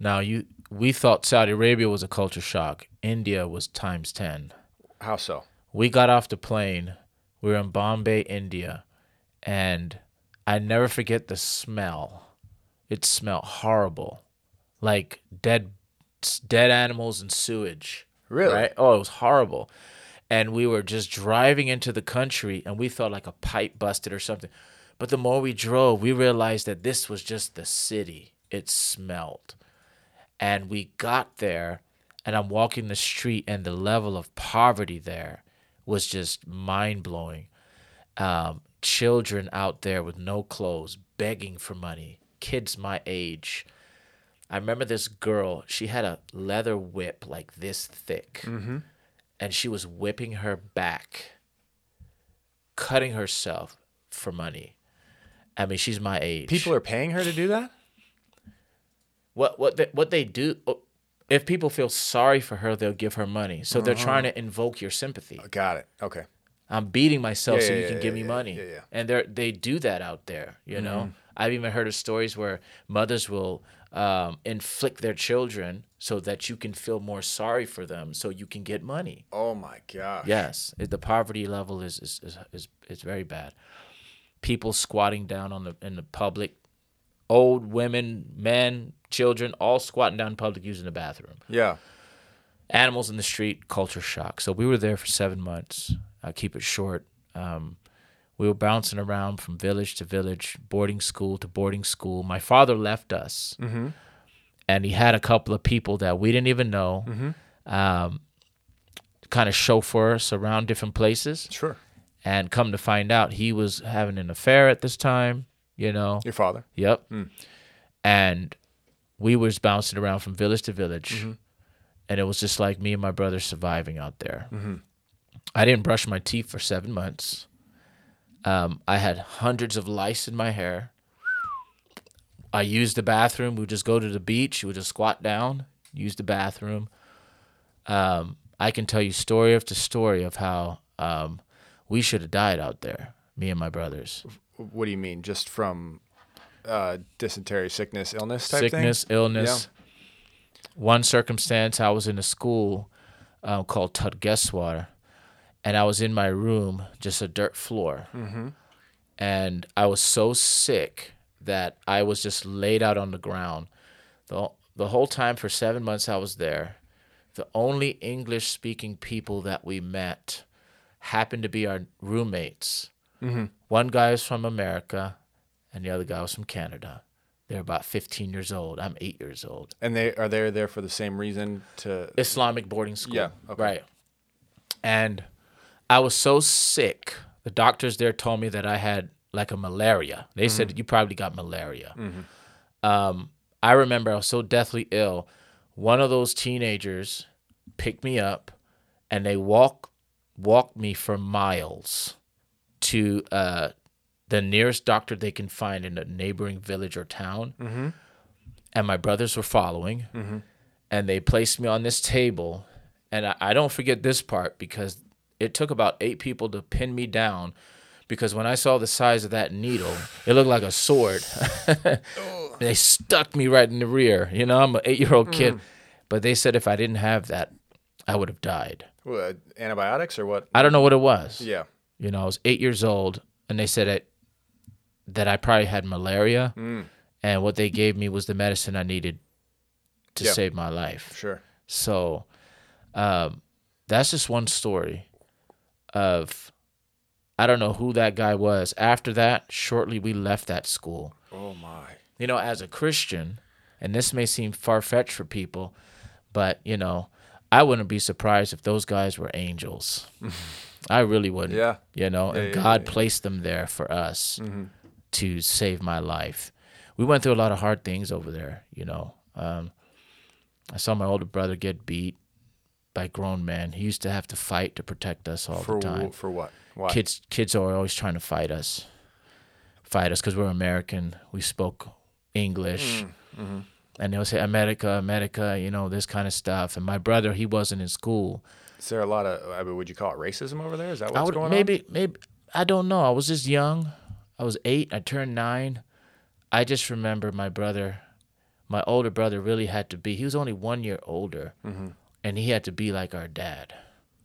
Now you we thought Saudi Arabia was a culture shock. India was times 10. How so? We got off the plane. We were in Bombay, India, and I never forget the smell. It smelled horrible. Like dead dead animals and sewage. Really? Right? Oh, it was horrible. And we were just driving into the country and we thought like a pipe busted or something. But the more we drove, we realized that this was just the city. It smelled. And we got there, and I'm walking the street, and the level of poverty there was just mind blowing. Um, children out there with no clothes, begging for money, kids my age. I remember this girl, she had a leather whip like this thick, and she was whipping her back, cutting herself for money. I mean, she's my age. People are paying her to do that? what what they, what they do oh, if people feel sorry for her they'll give her money so they're uh-huh. trying to invoke your sympathy I Got it. Okay. i'm beating myself Yeah, so yeah, you can yeah, give me money yeah, yeah. and they they do that out there you know mm. i've even heard of stories where mothers will um, inflict their children so that you can feel more sorry for them so you can get money Oh my gosh. Yes, the poverty level is is, is is is very bad. People squatting down on the in the public, old women, men, children, all squatting down in public using the bathroom. Yeah. Animals in the street, culture shock. So we were there for seven months. I keep it short. Um, we were bouncing around from village to village, boarding school to boarding school. My father left us, mm-hmm. and he had a couple of people that we didn't even know. Mm-hmm. Um, kind of chauffeur us around different places. Sure. and come to find out he was having an affair at this time you know? Your father. yep. Hmm. And we was bouncing around from village to village. Mm-hmm. And it was just like me and my brother surviving out there. I didn't brush my teeth for seven months um, i had hundreds of lice in my hair i used the bathroom we would just go to the beach we would just squat down use the bathroom um, I can tell you story after story of how um, we should have died out there, me and my brothers. What do you mean? Just from uh, dysentery, sickness, illness type Sickness, thing? illness. One circumstance, I was in a school uh, called Tadkeshwar, and I was in my room, just a dirt floor. Mm-hmm. And I was so sick that I was just laid out on the ground. The, the whole time for seven months I was there, the only English speaking people that we met happened to be our roommates. Mm-hmm. One guy was from America, and the other guy was from Canada. They're about 15 years old. I'm eight years old. And they are they there for the same reason to Islamic boarding school. Yeah, okay. Right. And I was so sick. The doctors there told me that I had like a malaria. They Mm-hmm. said you probably got malaria. Um, I remember I was so deathly ill. One of those teenagers picked me up, and they walk walked me for miles to uh, the nearest doctor they can find in a neighboring village or town. Mm-hmm. And my brothers were following and they placed me on this table and I, I don't forget this part because it took about eight people to pin me down because when i saw the size of that needle it looked like a sword. They stuck me right in the rear. You know i'm an eight year old kid but they said if i didn't have that i would have died. Antibiotics or what? i don't know what it was. Yeah. you know i was eight years old and they said that, that i probably had malaria. And what they gave me was the medicine i needed to Yeah. save my life. Sure. so um, that's just one story of I don't know who that guy was. After that, shortly we left that school. Oh my. You know, as a Christian, and this may seem far fetched for people, but you know, I wouldn't be surprised if those guys were angels. I really wouldn't. Yeah. You know, Yeah, and yeah, God yeah, placed them there for us to save my life. We went through a lot of hard things over there, you know. Um, I saw my older brother get beat by grown men. He used to have to fight to protect us all For the time. for what? Why? Kids, kids are always trying to fight us, fight us because we're American. We spoke English, Mm, and they'll say America, America, you know this kind of stuff. And my brother, he wasn't in school. Is there a lot of? I mean, would you call it racism over there? Is that what's would going maybe maybe I don't know. I was just young. I was eight. I turned nine. I just remember my brother, my older brother, really had to be. He was only one year older, and he had to be like our dad.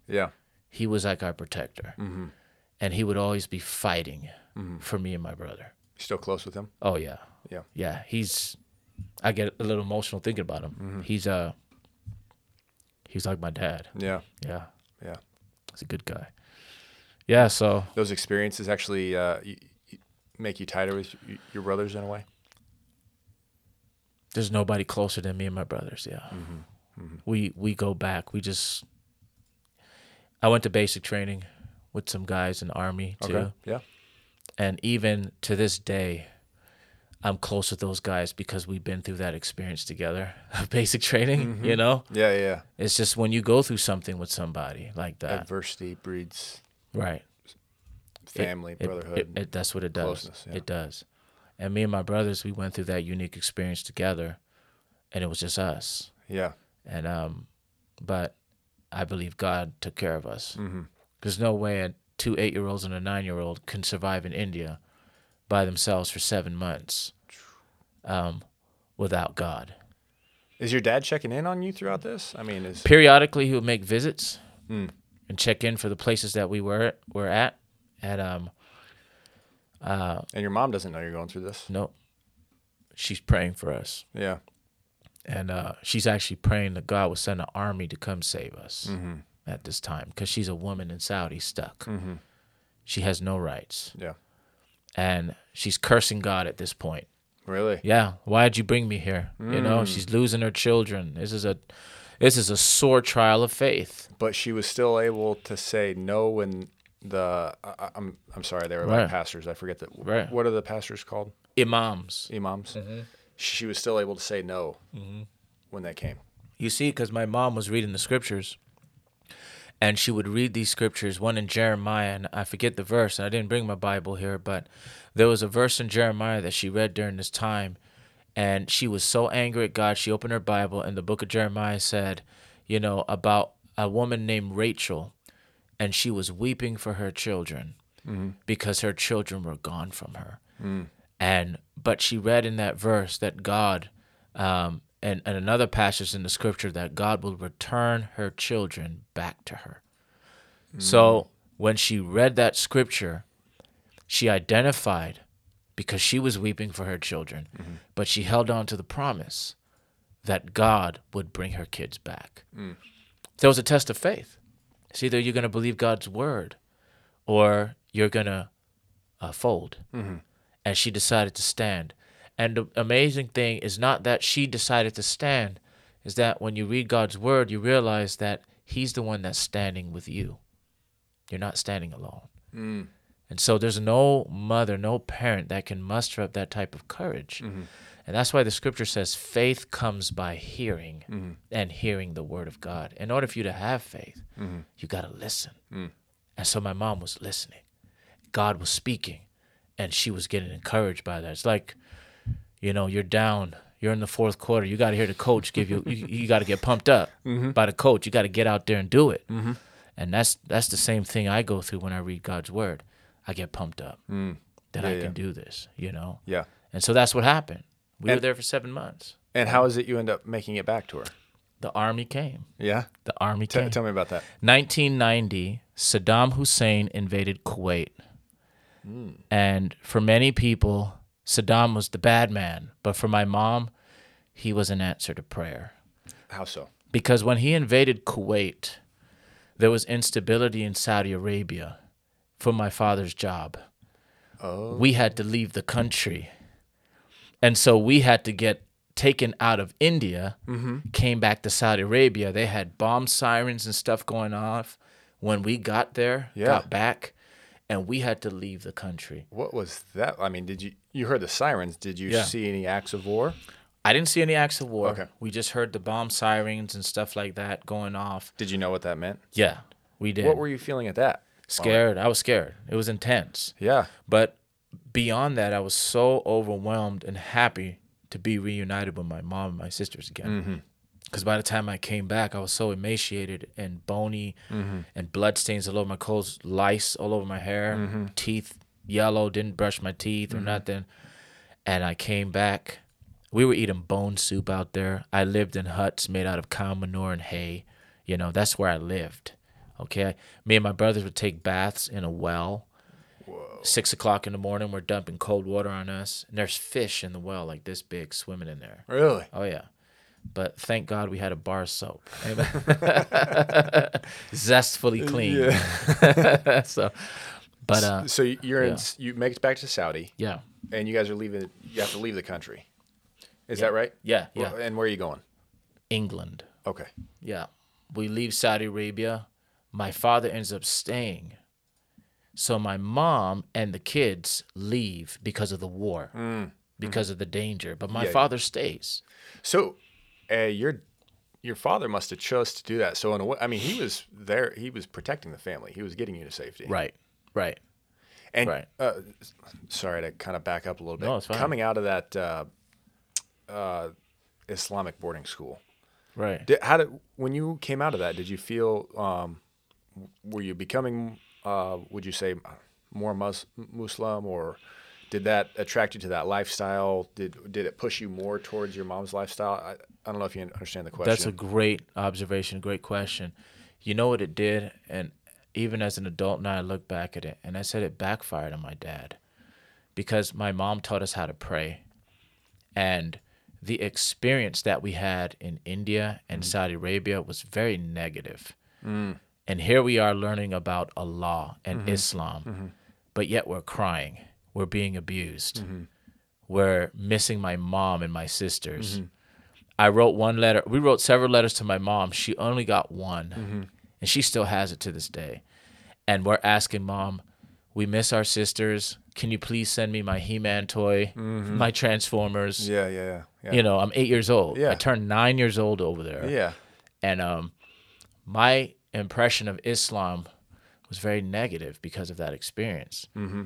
Yeah. He was like our protector, and he would always be fighting for me and my brother. Still close with him? Oh yeah, Yeah. yeah. He's. I get a little emotional thinking about him. He's uh. He's like my dad. Yeah. Yeah, Yeah. he's a good guy. Yeah. So Those experiences actually uh, make you tighter with your brothers in a way? there's nobody closer than me and my brothers. Yeah, we we go back. We just. I went to basic training with some guys in the army too, Yeah. and even to this day, I'm close with those guys because we've been through that experience together of basic training. Mm-hmm. You know, Yeah. Yeah. yeah. it's just when you go through something with somebody like that, Adversity breeds right? Family, it- brotherhood. it- it- that's what it does. closeness, yeah. It does. And me and my brothers, we went through that unique experience together, and it was just us. yeah. And um but i believe god took care of us Mm-hmm. there's no way a two eight year olds and a nine year old can survive in india by themselves for seven months um without god Is your dad checking in on you throughout this? I mean, is periodically he would make visits Mm. and check in for the places that we were were at and um uh and your mom doesn't know you're going through this? no she's praying for us Yeah. And uh she's actually praying that god will send an army to come save us Mm-hmm. at this time because she's a woman in saudi stuck Mm-hmm. she has no rights Yeah. and she's cursing God at this point. Really? Yeah, why'd you bring me here? You know, Mm. she's losing her children. This is a this is a sore trial of faith. But she was still able to say no when the I, I- I'm I'm sorry they were Right. about pastors. I forget that. Right. What are the pastors called? Imams. Imams. Mm-hmm. She was still able to say no mm-hmm. when that came. You see, because my mom was reading the scriptures, and she would read these scriptures, one in Jeremiah, and I forget the verse, and I didn't bring my Bible here, but there was a verse in Jeremiah that she read during this time, and she was so angry at God, she opened her Bible, and the book of Jeremiah said, you know, about a woman named Rachel, and she was weeping for her children mm-hmm. because her children were gone from her. Mm. And but she read in that verse that God, um, and, and another passage in the scripture that God will return her children back to her. So when she read that scripture, she identified because she was weeping for her children, but she held on to the promise that God would bring her kids back. There was a test of faith. It's either you're going to believe God's word or you're going to uh, fold. And she decided to stand. And the amazing thing is not that she decided to stand, is that when you read God's word, you realize that He's the one that's standing with you. You're not standing alone. Mm. And so there's no mother, no parent that can muster up that type of courage. Mm-hmm. And that's why the scripture says faith comes by hearing mm-hmm. and hearing the word of God. In order for you to have faith, mm-hmm. you got to listen. Mm. And so my mom was listening. God was speaking and she was getting encouraged by that. It's like, you know, you're down, you're in the fourth quarter, you got to hear the coach give you, you, you got to get pumped up mm-hmm. by the coach. You got to get out there and do it. Mm-hmm. And that's that's the same thing I go through when I read God's word. I get pumped up mm. that I Yeah, can do this, you know. Yeah. And so that's what happened. We were there for seven months. And how is it you end up making it back to her? The army came. Yeah. The army T- came. tell me about that. 1990, Saddam Hussein invaded Kuwait. And for many people, Saddam was the bad man. But for my mom, he was an answer to prayer. How so? Because when he invaded Kuwait, there was instability in Saudi Arabia for my father's job. Oh. We had to leave the country. And so we had to get taken out of India, mm-hmm. came back to Saudi Arabia. They had bomb sirens and stuff going off when we got there, Yeah. got back, and we had to leave the country. What was that? I mean, did you you heard the sirens? Did you Yeah. see any acts of war? I didn't see any acts of war. Okay. We just heard the bomb sirens and stuff like that going off. Did you know what that meant? Yeah, we did. What were you feeling at that? scared. I was scared. It was intense. Yeah. But beyond that, I was so overwhelmed and happy to be reunited with my mom and my sisters again. Mm-hmm. Because by the time I came back, I was so emaciated and bony, mm-hmm. and blood stains all over my clothes, lice all over my hair, mm-hmm. teeth yellow. Didn't brush my teeth or mm-hmm. nothing. And I came back. We were eating bone soup out there. I lived in huts made out of cow manure and hay. You know, that's where I lived. Okay. Me and my brothers would take baths in a well. Six o'clock in the morning, we're dumping cold water on us. And there's fish in the well like this big swimming in there. Really? Oh yeah. But thank God we had a bar of soap. Zestfully clean. so but uh so you're in. You make it back to Saudi, yeah. and you guys are leaving. You have to leave the country. Is that right? Yeah, yeah. Well, And where are you going? England. Okay. Yeah. We leave Saudi Arabia. My father ends up staying. So my mom and the kids leave because of the war, because of the danger. But my Mm. Yeah, yeah. father stays. So, uh, your your father must have chose to do that. So in a way, I mean, he was there. He was protecting the family. He was getting you to safety. Right. Right. And Right. uh, sorry to kind of back up a little bit. No, it's fine. Coming out of that uh, uh, Islamic boarding school, Right. did, how did when you came out of that? Did you feel? Um, were you becoming? Uh, would you say more mus- Muslim, or did that attract you to that lifestyle? Did did it push you more towards your mom's lifestyle? I, I don't know if you understand the question. That's a great observation, great question. You know what it did? And even as an adult now, I look back at it and I said it backfired on my dad because my mom taught us how to pray. And the experience that we had in India and mm-hmm. Saudi Arabia was very negative. Mm. And here we are learning about Allah and mm-hmm. Islam, mm-hmm. but yet we're crying. We're being abused. We're missing my mom and my sisters. I wrote one letter. We wrote several letters to my mom. She only got one, and she still has it to this day. And we're asking mom, we miss our sisters. Can you please send me my He-Man toy, my Transformers? Yeah, yeah, yeah. yeah. You know, I'm eight years old. Yeah. I turned nine years old over there. yeah. And um, my impression of Islam was very negative because of that experience. Mm-hmm.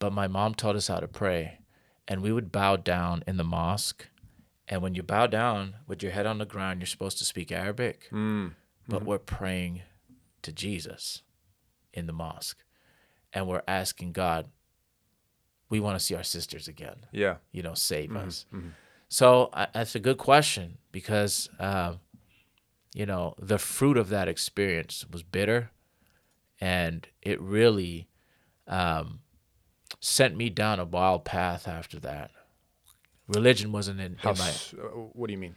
But my mom taught us how to pray, and we would bow down in the mosque. And when you bow down with your head on the ground, you're supposed to speak Arabic, Mm. but we're praying to Jesus in the mosque, and we're asking God, we want to see our sisters again Yeah. you know, save Mm-hmm. us. So I, that's a good question because, uh, you know, the fruit of that experience was bitter, and it really um, sent me down a wild path after that. Religion wasn't in, How? in my. uh, what do you mean?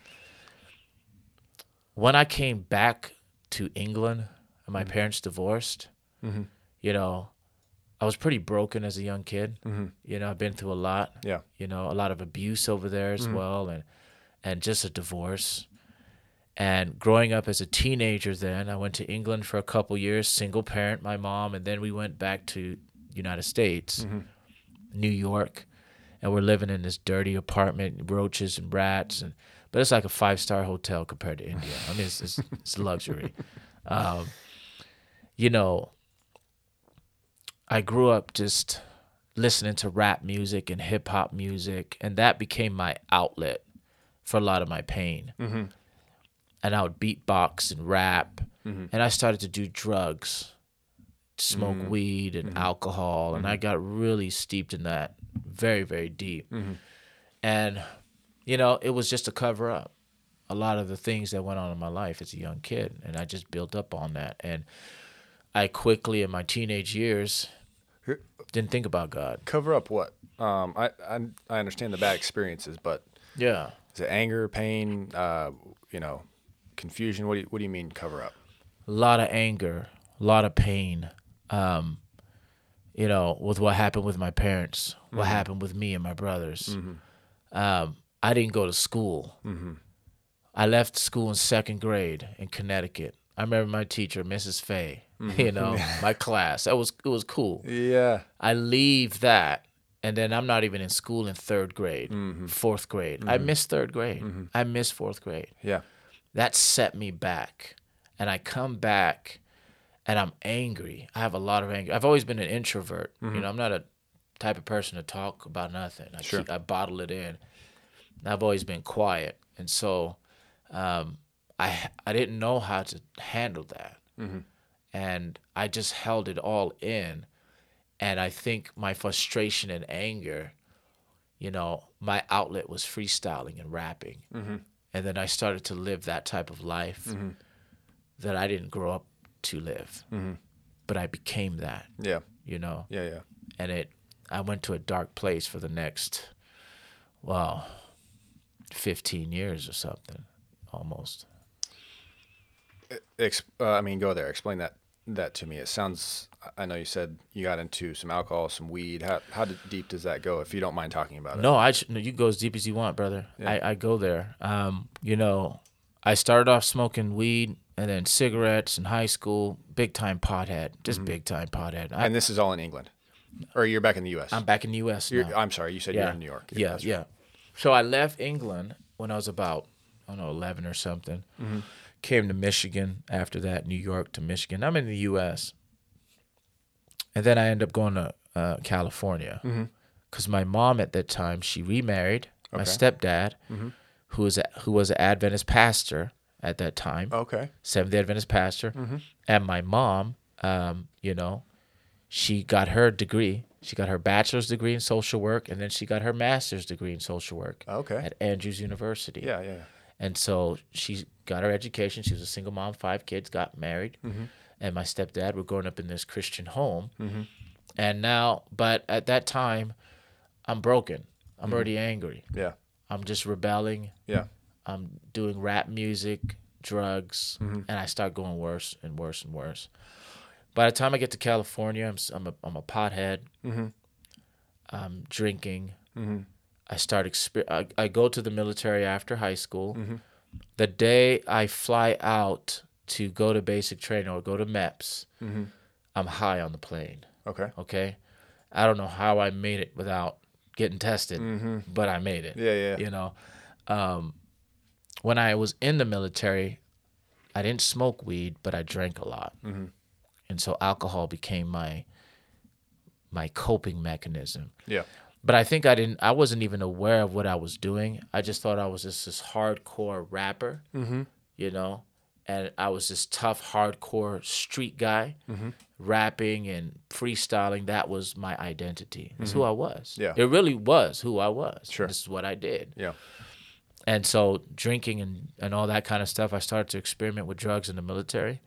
When I came back to England and Mm-hmm. my parents divorced, you know, I was pretty broken as a young kid. You know, I've been through a lot. Mm-hmm. Yeah. you know a lot of abuse over there as well and and just a divorce and growing up as a teenager then i went to england for a couple years single parent my mom and then we went back to united states new york and we're living in this dirty apartment roaches and rats and but it's like a five star hotel compared to india i mean it's, it's, it's luxury um, you know i grew up just listening to rap music and hip hop music, and that became my outlet for a lot of my pain. Mm-hmm. And I would beatbox and rap, and I started to do drugs, smoke Mm-hmm. weed and alcohol, and I got really steeped in that, very very deep. Mm-hmm. And you know, it was just a cover up. A lot of the things that went on in my life as a young kid, and I just built up on that. And I quickly, in my teenage years, didn't think about God. Cover up what? Um, I, I I understand the bad experiences, but Yeah. is it anger, pain, uh, you know, confusion? What do you, what do you mean cover up? a lot of anger, a lot of pain. Um, you know, with what happened with my parents, what mm-hmm. happened with me and my brothers. Mm-hmm. Um, I didn't go to school. Mm-hmm. I left school in second grade in Connecticut. I remember my teacher, Mrs. Fay. You know, my class. That was it was cool. Yeah. I leave that, and then I'm not even in school in third grade, fourth grade. I miss third grade. I miss fourth grade Yeah. that set me back. And I come back and I'm angry. I have a lot of anger. I've always been an introvert. You mm-hmm. know, I'm not a type of person to talk about nothing. I, Sure. keep, I bottle it in. And I've always been quiet. And so um, I I didn't know how to handle that, mm-hmm. and I just held it all in, and I think my frustration and anger, you know, my outlet was freestyling and rapping, mm-hmm. and then I started to live that type of life that I didn't grow up to live, but I became that, Yeah. you know, Yeah. Yeah. and it I went to a dark place for the next, well, fifteen years or something, almost. Ex- uh, I mean, go there. Explain that that to me. It sounds. I know you said you got into some alcohol, some weed. How how deep does that go? If you don't mind talking about it. No, I no, you go as deep as you want, brother. I, I go there. Um, you know, I started off smoking weed and then cigarettes in high school. Big time pothead, just mm-hmm. big time pothead. I, And this is all in England, or you're back in the U.S. I'm back in the U.S. You're. I'm sorry. You said you're in New York. Yeah, yeah. So I left England when I was about I don't know eleven or something. Mm-hmm. Came to Michigan after that, New York to Michigan. I'm in the U.S. And then I end up going to uh, California mm-hmm. because my mom at that time she remarried my stepdad, who was a, who was an Adventist pastor at that time. Okay. Seventh Day Adventist pastor, mm-hmm. and my mom, um, you know, she got her degree. She got her bachelor's degree in social work, and then she got her master's degree in social work Okay. at Andrews University. Yeah. Yeah. And so she got her education. She was a single mom, five kids, got married, mm-hmm. and my stepdad were growing up in this Christian home. Mm-hmm. And now, but at that time, I'm broken. I'm already angry. Yeah. I'm just rebelling. Yeah. I'm doing rap music, drugs, mm-hmm. and I start going worse and worse and worse. By the time I get to California, I'm I'm a, I'm a pothead. Mm-hmm. I'm drinking. Mm-hmm. I start exper- I, I go to the military after high school. The day I fly out to go to basic training or go to MEPS, I'm high on the plane. Okay. Okay, I don't know how I made it without getting tested, but I made it Yeah. Yeah. you know um, when i was in the military i didn't smoke weed but i drank a lot. Mm-hmm. And so alcohol became my my coping mechanism. Yeah. but i think i didn't i wasn't even aware of what i was doing. I just thought i was just this hardcore rapper mm-hmm. you know? And i was this tough hardcore street guy mm-hmm. rapping and freestyling. That was my identity. It's who i was. Yeah. it really was who i was. Sure. this is what i did. Yeah. And so drinking and, and all that kind of stuff, I started to experiment with drugs in the military.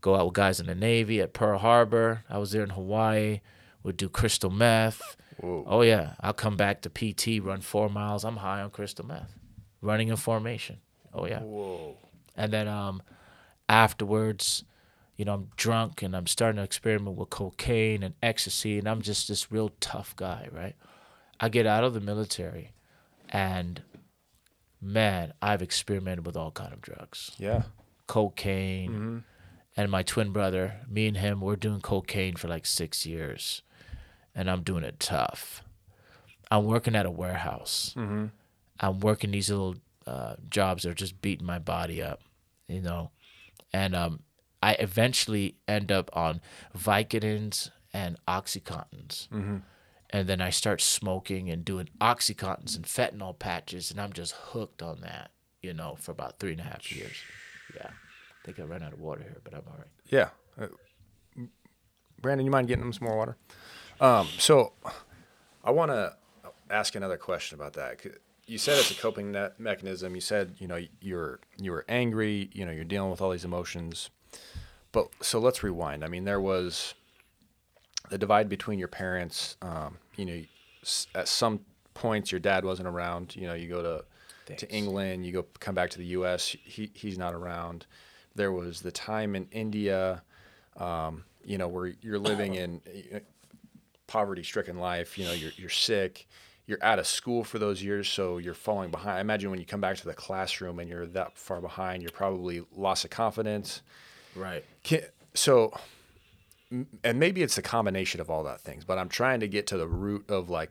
Go out with guys in the Navy at Pearl Harbor. I was there in Hawaii. Would do crystal meth. Whoa. Oh yeah, I'll come back to PT, run four miles. I'm high on crystal meth, running in formation. Oh yeah. Whoa. And then um, afterwards, you know, I'm drunk and I'm starting to experiment with cocaine and ecstasy, and I'm just this real tough guy, right? I get out of the military, and man, I've experimented with all kind of drugs, Yeah. cocaine, and my twin brother, me and him, we're doing cocaine for like six years, and I'm doing it tough. I'm working at a warehouse. I'm working these little uh, jobs that are just beating my body up, you know, and um, I eventually end up on Vicodins and OxyContins, and then I start smoking and doing OxyContins and fentanyl patches, and I'm just hooked on that, you know, for about three and a half years. Yeah, I think I ran out of water here, but I'm all right. Yeah. Uh, Brandon, you mind getting him some more water? Um, so I want to ask another question about that. You said it's a coping mechanism. You said, you know, you're you were angry, you know, you're dealing with all these emotions. But so let's rewind. I mean, there was the divide between your parents. Um, you know, at some points your dad wasn't around. You know, you go to to England, you go come back to the U.S. He he's not around. There was the time in India, um, you know, where you're living in uh, poverty-stricken life. You know, you're you're sick. You're out of school for those years, so you're falling behind. I imagine when you come back to the classroom and you're that far behind, you're probably loss of confidence. Right. Can, so, and maybe it's a combination of all that things, but I'm trying to get to the root of like,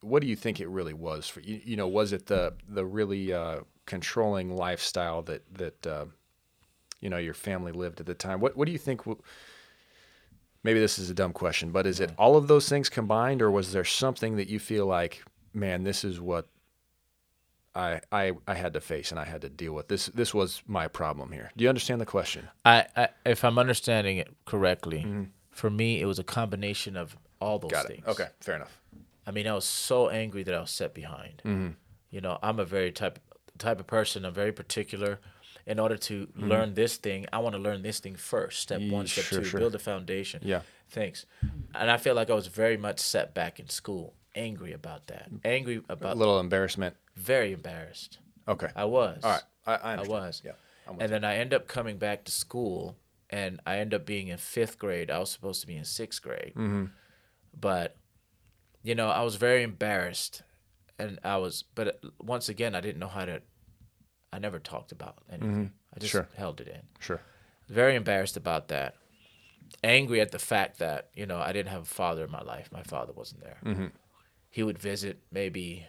what do you think it really was for you? You know, was it the the really uh, controlling lifestyle that that uh, you know your family lived at the time? What what do you think? w- Maybe this is a dumb question, but is it all of those things combined, or was there something that you feel like, man, this is what I, I I had to face and I had to deal with. This this was my problem here. Do you understand the question? I, I if I'm understanding it correctly, for me it was a combination of all those Got things. it. Okay, fair enough. I mean, I was so angry that I was set behind. Mm-hmm. You know, I'm a very type type of person. I'm very particular. In order to Mm-hmm. learn this thing, I want to learn this thing first. Step one, step sure, two, sure. build a foundation. Yeah. Thanks. And I feel like I was very much set back in school, angry about that, angry about A little embarrassment. very embarrassed. Okay. I was. All right. I, I, I was. Yeah. And then I end up coming back to school, and I end up being in fifth grade. I was supposed to be in sixth grade, Mm-hmm. but you know, I was very embarrassed, and I was. But uh, once again, I didn't know how to. I never talked about anything. I just Mm-hmm. Sure. held it in. Sure. Very embarrassed about that. Angry at the fact that you know I didn't have a father in my life. My father wasn't there. Mm-hmm. He would visit maybe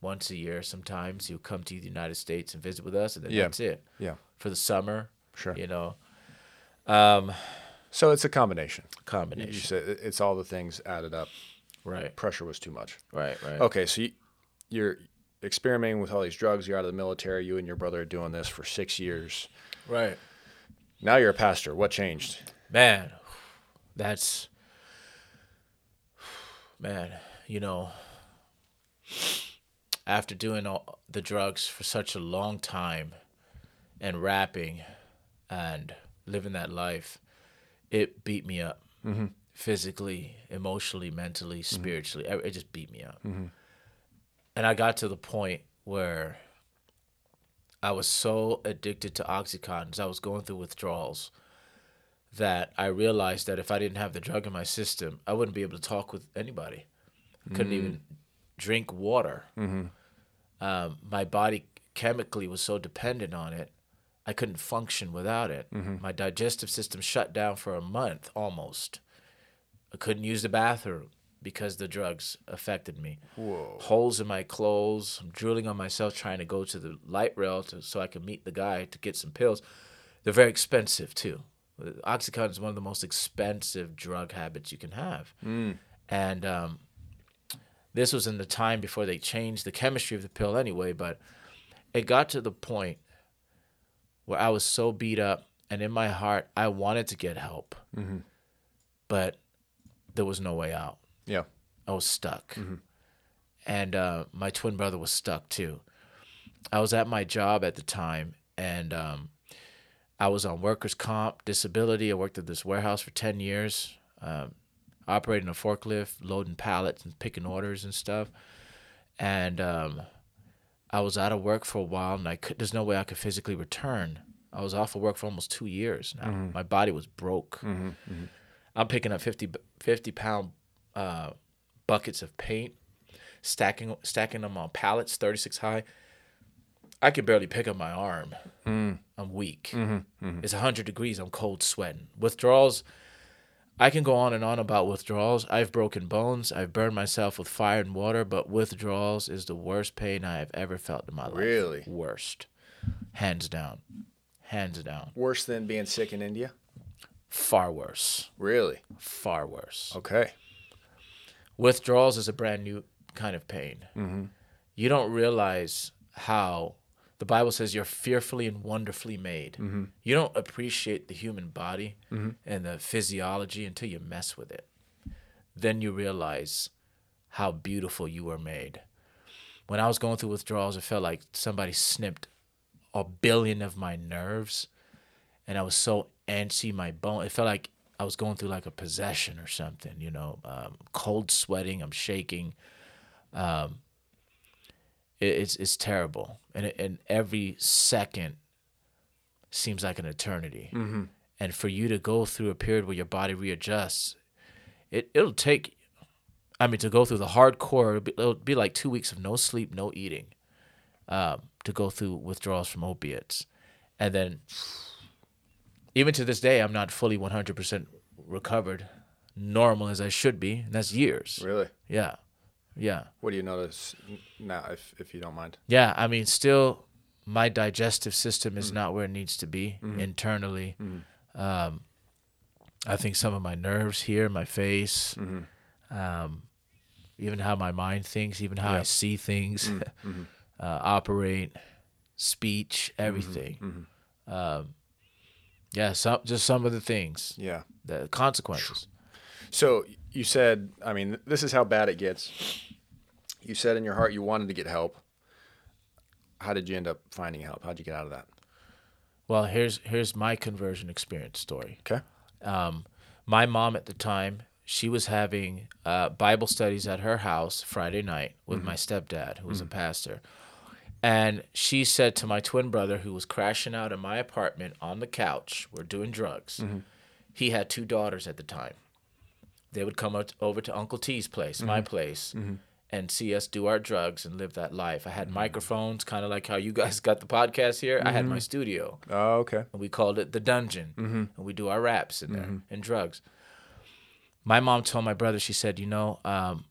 once a year. Sometimes he would come to the United States and visit with us, and then Yeah. that's it Yeah. for the summer. Sure. You know, um, So it's a combination. Combination. You said it's all the things added up. Right, Pressure was too much. right, right. Okay, so you, you're experimenting with all these drugs. You're out of the military. You and your brother are doing this for six years. Right. Now you're a pastor. What changed? Man, that's man, you know, after doing all the drugs for such a long time and rapping and living that life, it beat me up. Mm-hmm. Physically, emotionally, mentally, mm-hmm. spiritually. It it just beat me up. Mm-hmm. And I got to the point where I was so addicted to Oxycontin, I was going through withdrawals that I realized that if I didn't have the drug in my system, I wouldn't be able to talk with anybody. Couldn't even drink water. Um, my body chemically was so dependent on it, I couldn't function without it. My digestive system shut down for a month almost. I couldn't use the bathroom because the drugs affected me. Whoa. Holes in my clothes. I'm drooling on myself trying to go to the light rail to, so I can meet the guy to get some pills. They're very expensive too. Oxycontin is one of the most expensive drug habits you can have. And um, this was in the time before they changed the chemistry of the pill anyway, but it got to the point where I was so beat up and in my heart I wanted to get help. But there was no way out. Yeah. I was stuck. And uh, my twin brother was stuck too. I was at my job at the time and um, I was on workers' comp, disability. I worked at this warehouse for 10 years, um, operating a forklift, loading pallets and picking orders and stuff. And um, I was out of work for a while and I could, there's no way I could physically return. I was off of work for almost two years now. Mm-hmm. My body was broke. Mm-hmm, mm-hmm. I'm picking up 50, 50 pound uh, buckets of paint, stacking stacking them on pallets, 36 high. I can barely pick up my arm. Mm. I'm weak. It's 100 degrees. I'm cold sweating. Withdrawals. I can go on and on about withdrawals. I've broken bones. I've burned myself with fire and water, but withdrawals is the worst pain I have ever felt in my life. Really? Worst. Hands down. Hands down. Worse than being sick in India? Far worse. Really? Far worse. Okay. withdrawals is a brand new kind of pain. Mm-hmm. You don't realize how the Bible says you're fearfully and wonderfully made. You don't appreciate the human body and the physiology until you mess with it. Then you realize how beautiful you were made. When I was going through withdrawals, it felt like somebody snipped a billion of my nerves, and I was so antsy, my bone. It felt like I was going through like a possession or something. You know, um, cold sweating, I'm shaking. Um, it's it's terrible, and it, and every second seems like an eternity. And for you to go through a period where your body readjusts, it it'll take. I mean, to go through the hardcore, it'll be, it'll be like two weeks of no sleep, no eating, um, to go through withdrawals from opiates, and then even to this day, I'm not fully 100% recovered, normal as I should be, and that's years. Really? Yeah, yeah, What do you notice now, if, if you don't mind? yeah. I mean, still, my digestive system is not where it needs to be internally. Um, I think some of my nerves here, my face, um, even how my mind thinks, even how I see things. uh, operate, speech, everything. Mm-hmm. Um, yeah, some just some of the things, Yeah. the consequences. So you said, I mean, this is how bad it gets. You said in your heart you wanted to get help. How did you end up finding help? How'd you get out of that? Well, here's here's my conversion experience story. Okay. Um, my mom at the time, she was having uh, Bible studies at her house Friday night with my stepdad, who was a pastor. And she said to my twin brother, who was crashing out in my apartment on the couch, we're doing drugs. He had two daughters at the time. They would come over to Uncle T's place, my mm-hmm. place, mm-hmm. and see us do our drugs and live that life. I had mm-hmm. microphones, kind of like how you guys got the podcast here. I had my studio. Oh, okay. and we called it the dungeon. And we do our raps in there and drugs. My mom told my brother she said you know um,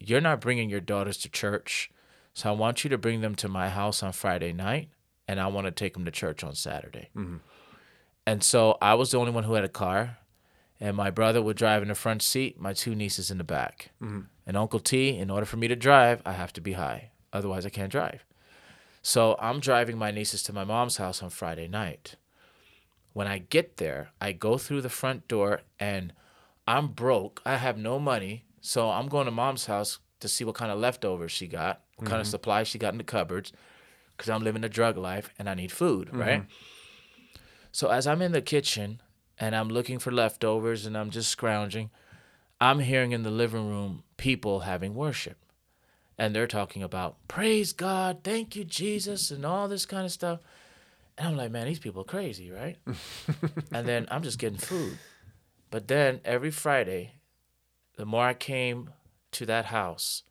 you're not bringing your daughters to church so i want you to bring them to my house on friday night and i want to take them to church on saturday. And so i was the only one who had a car and my brother would drive in the front seat my two nieces in the back mm-hmm. and uncle t in order for me to drive i have to be high otherwise i can't drive so I'm driving my nieces to my mom's house on Friday night. When I get there, I go through the front door and I'm broke. I have no money. So I'm going to mom's house to see what kind of leftovers she got, what kind of mm-hmm. supplies she got in the cupboards, because I'm living a drug life and I need food, mm-hmm. right? So as I'm in the kitchen and I'm looking for leftovers and I'm just scrounging, I'm hearing in the living room people having worship and they're talking about praise God, thank you Jesus, and all this kind of stuff. And I'm like, man, these people are crazy, right? and then I'm just getting food. But then every Friday, the more I came to that house,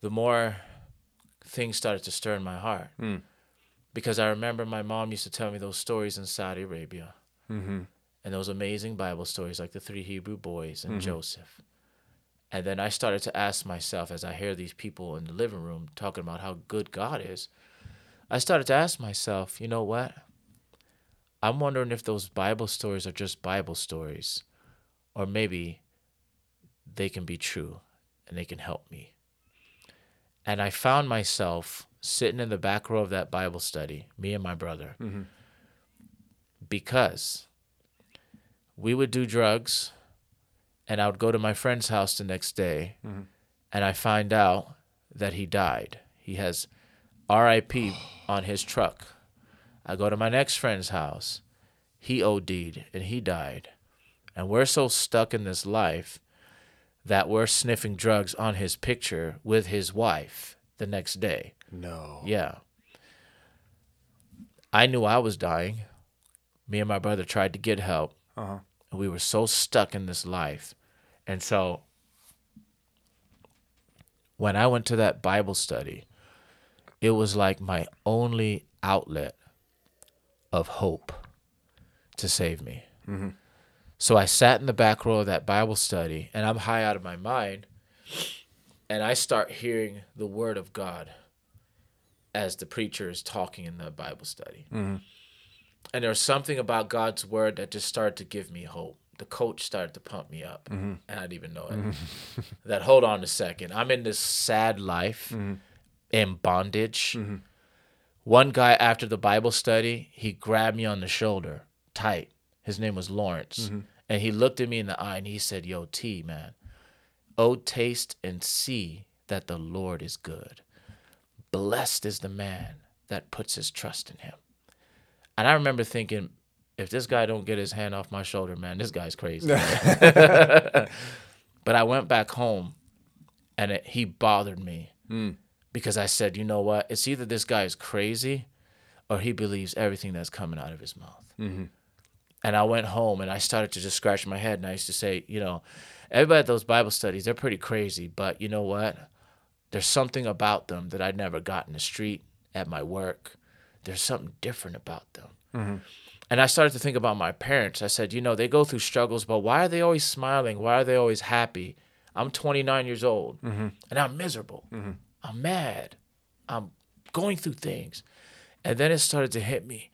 the more things started to stir in my heart. Hmm. Because I remember my mom used to tell me those stories in Saudi Arabia. Mm-hmm. And those amazing Bible stories like the three Hebrew boys and mm-hmm. Joseph. And then I started to ask myself, as I hear these people in the living room talking about how good God is, I started to ask myself, you know what? I'm wondering if those Bible stories are just Bible stories, or maybe they can be true and they can help me. And I found myself sitting in the back row of that Bible study, me and my brother, mm-hmm. because we would do drugs and I would go to my friend's house the next day, mm-hmm. and I find out that he died. He has R.I.P. on his truck. I go to my next friend's house. He OD'd and he died. And we're so stuck in this life that we're sniffing drugs on his picture with his wife the next day. No. Yeah. I knew I was dying. Me and my brother tried to get help. Uh-huh. And we were so stuck in this life. And so when I went to that Bible study, it was like my only outlet of hope to save me. So I sat in the back row of that Bible study and I'm high out of my mind. And I start hearing the word of God as the preacher is talking in the Bible study. And there was something about God's word that just started to give me hope. The coach started to pump me up, mm-hmm. and I didn't even know it. that hold on a second, I'm in this sad life, mm-hmm. in bondage. Mm-hmm. One guy after the Bible study, he grabbed me on the shoulder, tight. His name was Lawrence, and he looked at me in the eye and he said, "Yo, T man, oh taste and see that the Lord is good. Blessed is the man that puts his trust in him." And I remember thinking, if this guy don't get his hand off my shoulder, man, this guy's crazy. but I went back home, and it, he bothered me hmm. because I said, you know what? It's either this guy is crazy, or he believes everything that's coming out of his mouth. Mm-hmm. And I went home and I started to just scratch my head, and I used to say, you know, everybody at those Bible studies, they're pretty crazy, but you know what? There's something about them that I never got in the street, at my work. There's something different about them. Mm-hmm. And I started to think about my parents. I said, you know, they go through struggles, but why are they always smiling? Why are they always happy? I'm 29 years old mm-hmm. and I'm miserable. Mm-hmm. I'm mad. I'm going through things. And then it started to hit me.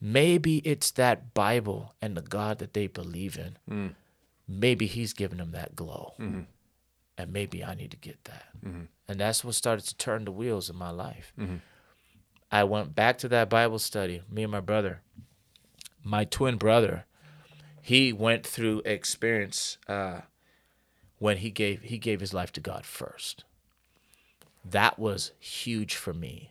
Maybe it's that Bible and the God that they believe in. Mm. Maybe He's giving them that glow. and maybe I need to get that. And that's what started to turn the wheels in my life. I went back to that Bible study, me and my brother. My twin brother, he went through experience uh, when he gave he gave his life to God first. That was huge for me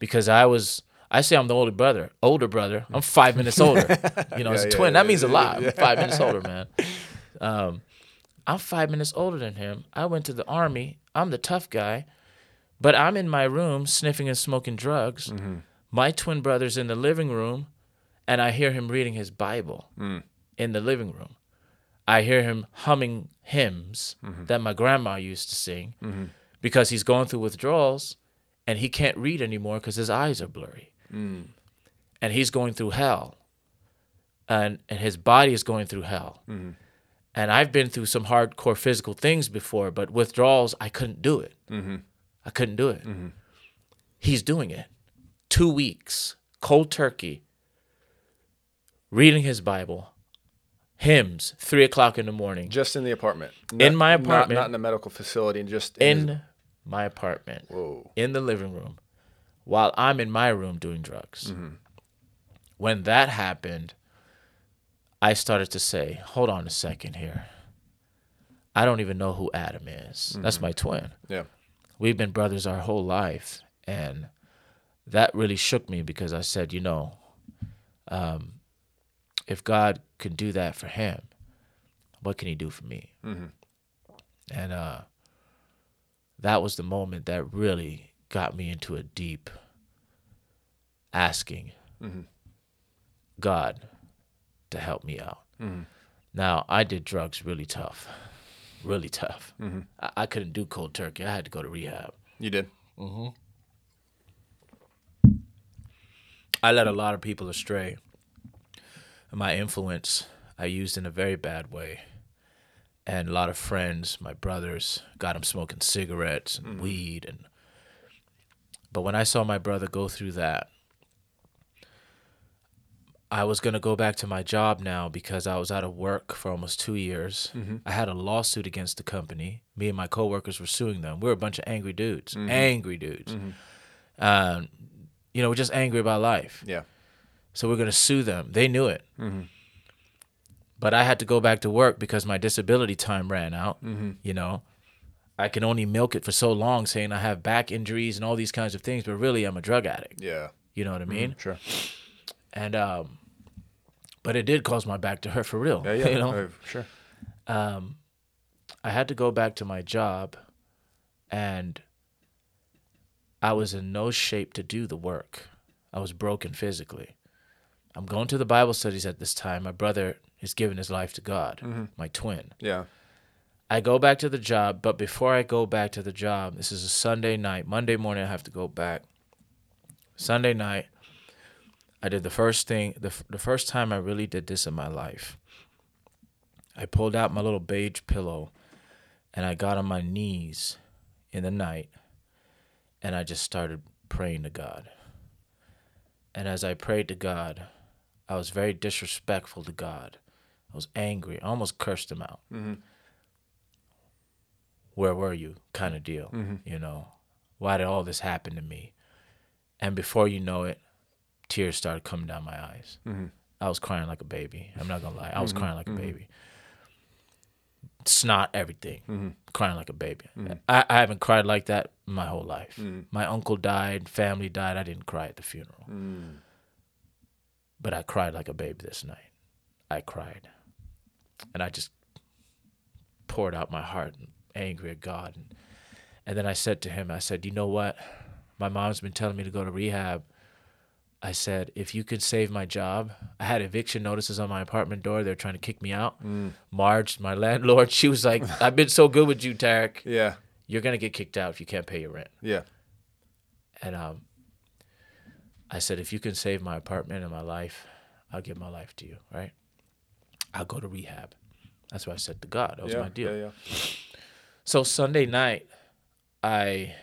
because I was I say I'm the older brother, older brother. I'm five minutes older. You know, as a yeah, twin, yeah, that means a lot. I'm five minutes older, man. Um, I'm five minutes older than him. I went to the army. I'm the tough guy, but I'm in my room sniffing and smoking drugs. Mm-hmm. My twin brother's in the living room, and I hear him reading his Bible mm. in the living room. I hear him humming hymns mm-hmm. that my grandma used to sing mm-hmm. because he's going through withdrawals and he can't read anymore because his eyes are blurry. Mm. And he's going through hell. And, and his body is going through hell. And I've been through some hardcore physical things before, but withdrawals, I couldn't do it. I couldn't do it. Mm-hmm. He's doing it. Two weeks, cold turkey, reading his Bible, hymns, three o'clock in the morning, Just in the apartment. In my apartment. Not, in a medical facility. and Just in. his- in my apartment, whoa. in the living room, while I'm in my room doing drugs. Mm-hmm. When that happened, I started to say, hold on a second here. I don't even know who Adam is. That's mm-hmm. my twin. Yeah. We've been brothers our whole life and that really shook me because i said you know um, if god can do that for him what can he do for me? And uh, that was the moment that really got me into a deep asking god to help me out. Now i did drugs really tough really tough mm-hmm. I, I couldn't do cold turkey i had to go to rehab You did. Mm-hmm. I led a lot of people astray. My influence I used in a very bad way. And a lot of friends, my brothers, got them smoking cigarettes and mm-hmm. weed and but when I saw my brother go through that, I was going to go back to my job now because I was out of work for almost 2 years. Mm-hmm. I had a lawsuit against the company. Me and my coworkers were suing them. We were a bunch of angry dudes. Mm-hmm. Angry dudes. Mm-hmm. Um, you know, we're just angry about life. Yeah. So we're going to sue them. They knew it. But I had to go back to work because my disability time ran out. You know, I can only milk it for so long saying I have back injuries and all these kinds of things, but really I'm a drug addict. Yeah. You know what I mean? Sure. And, um, but it did cause my back to hurt for real. Yeah. Yeah. You know, Uh, sure. I had to go back to my job and I was in no shape to do the work. I was broken physically. I'm going to the Bible studies at this time. My brother is giving his life to God, my twin. Yeah. I go back to the job, but before I go back to the job, this is a Sunday night. Monday morning, I have to go back. Sunday night, I did the first thing, the, the first time I really did this in my life. I pulled out my little beige pillow and I got on my knees in the night and I just started praying to God. And as I prayed to God, I was very disrespectful to God. I was angry. I almost cursed him out mm-hmm. where were you kind of deal mm-hmm. you know why did all this happen to me and before you know it tears started coming down my eyes. Mm-hmm. I was crying like a baby. I'm not gonna lie. I was mm-hmm. mm-hmm. crying like a baby. Snot everything. Crying like a baby. I, I haven't cried like that my whole life. My uncle died family died. I didn't cry at the funeral. Mm. But i cried like a baby this night. I cried. And i just poured out my heart and angry at God. And, and then I said to him, I said, you know what? My mom's been telling me to go to rehab. I said, if you could save my job, I had eviction notices on my apartment door. They're trying to kick me out. Marge, my landlord, she was like, I've been so good with you, Taariq. Yeah. You're going to get kicked out if you can't pay your rent. Yeah. And um, I said, if you can save my apartment and my life, I'll give my life to you, right? I'll go to rehab. That's what I said to God. That was yeah. my deal. Yeah. Yeah. So Sunday night, I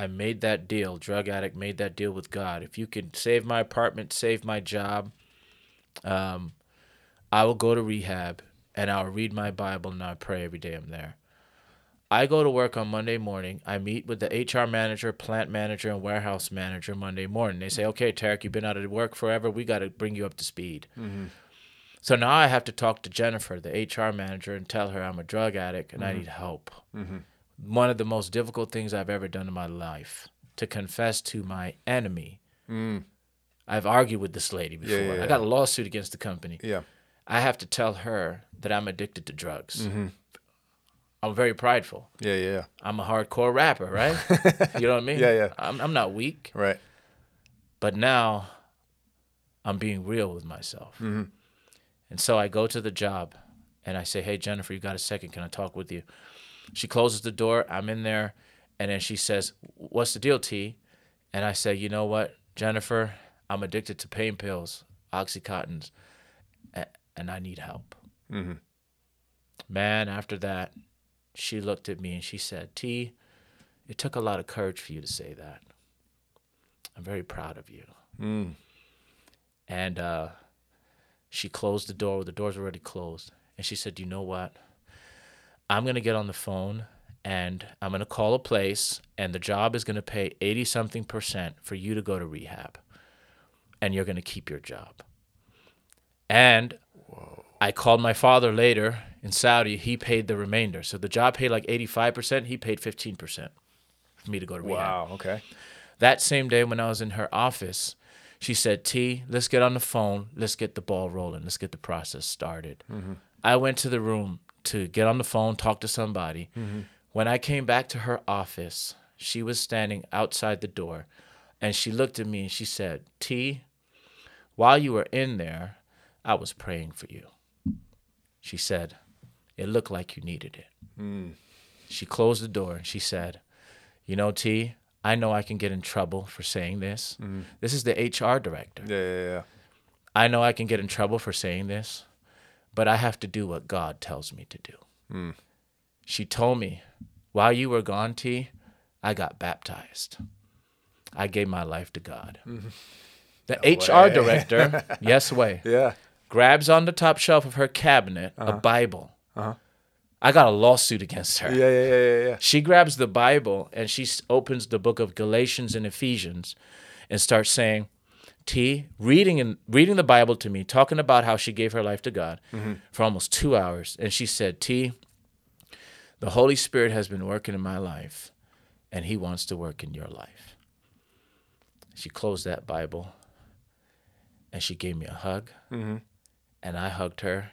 I made that deal. Drug addict made that deal with God. If you can save my apartment, save my job, um, I will go to rehab and I'll read my Bible and I'll pray every day I'm there. I go to work on Monday morning. I meet with the HR manager, plant manager, and warehouse manager Monday morning. They say, okay, Taariq, you've been out of work forever. We got to bring you up to speed. Mm-hmm. So now I have to talk to Jennifer, the HR manager, and tell her I'm a drug addict and I mm-hmm. need help. Mm-hmm. One of the most difficult things I've ever done in my life to confess to my enemy. I've argued with this lady before. yeah, I yeah. got a lawsuit against the company. Yeah. I have to tell her that I'm addicted to drugs. I'm very prideful. Yeah. Yeah. yeah. I'm a hardcore rapper, right? you know what I mean? Yeah, yeah. I'm, I'm not weak, Right. but now I'm being real with myself. Mm-hmm. And so I go to the job and I say, Hey, Jennifer, you got a second? Can I talk with you? She closes the door. I'm in there. And then she says, What's the deal, T? And I say, You know what, Jennifer? I'm addicted to pain pills, Oxycontins, and I need help. Mm-hmm. Man, after that, she looked at me and she said, T, it took a lot of courage for you to say that. I'm very proud of you. Mm. And uh, she closed the door. The door's already closed. And she said, You know what? I'm going to get on the phone and I'm going to call a place, and the job is going to pay 80 something percent for you to go to rehab. And you're going to keep your job. And I called my father later in Saudi. He paid the remainder. So the job paid like 85%. He paid 15% for me to go to rehab. Wow. Okay. That same day when I was in her office, she said, T, let's get on the phone. Let's get the ball rolling. Let's get the process started. Mm-hmm. I went to the room to get on the phone, talk to somebody. Mm-hmm. When I came back to her office, she was standing outside the door and she looked at me and she said, T, while you were in there, I was praying for you. She said, It looked like you needed it. Mm. She closed the door and she said, You know, T, I know I can get in trouble for saying this. Mm. This is the HR director. Yeah. Yeah. Yeah. I know I can get in trouble for saying this, but I have to do what God tells me to do. Hmm. She told me, while you were gone, T, I got baptized. I gave my life to God. Mm-hmm. The HR way. director, yes way, Yeah. grabs on the top shelf of her cabinet a uh-huh. Bible. Uh-huh. I got a lawsuit against her. Yeah. Yeah. Yeah. Yeah. Yeah. She grabs the Bible and she opens the book of Galatians and Ephesians and starts saying, T, reading and reading the Bible to me, talking about how she gave her life to God for almost two hours. And she said, T, the Holy Spirit has been working in my life and he wants to work in your life. She closed that Bible and she gave me a hug and I hugged her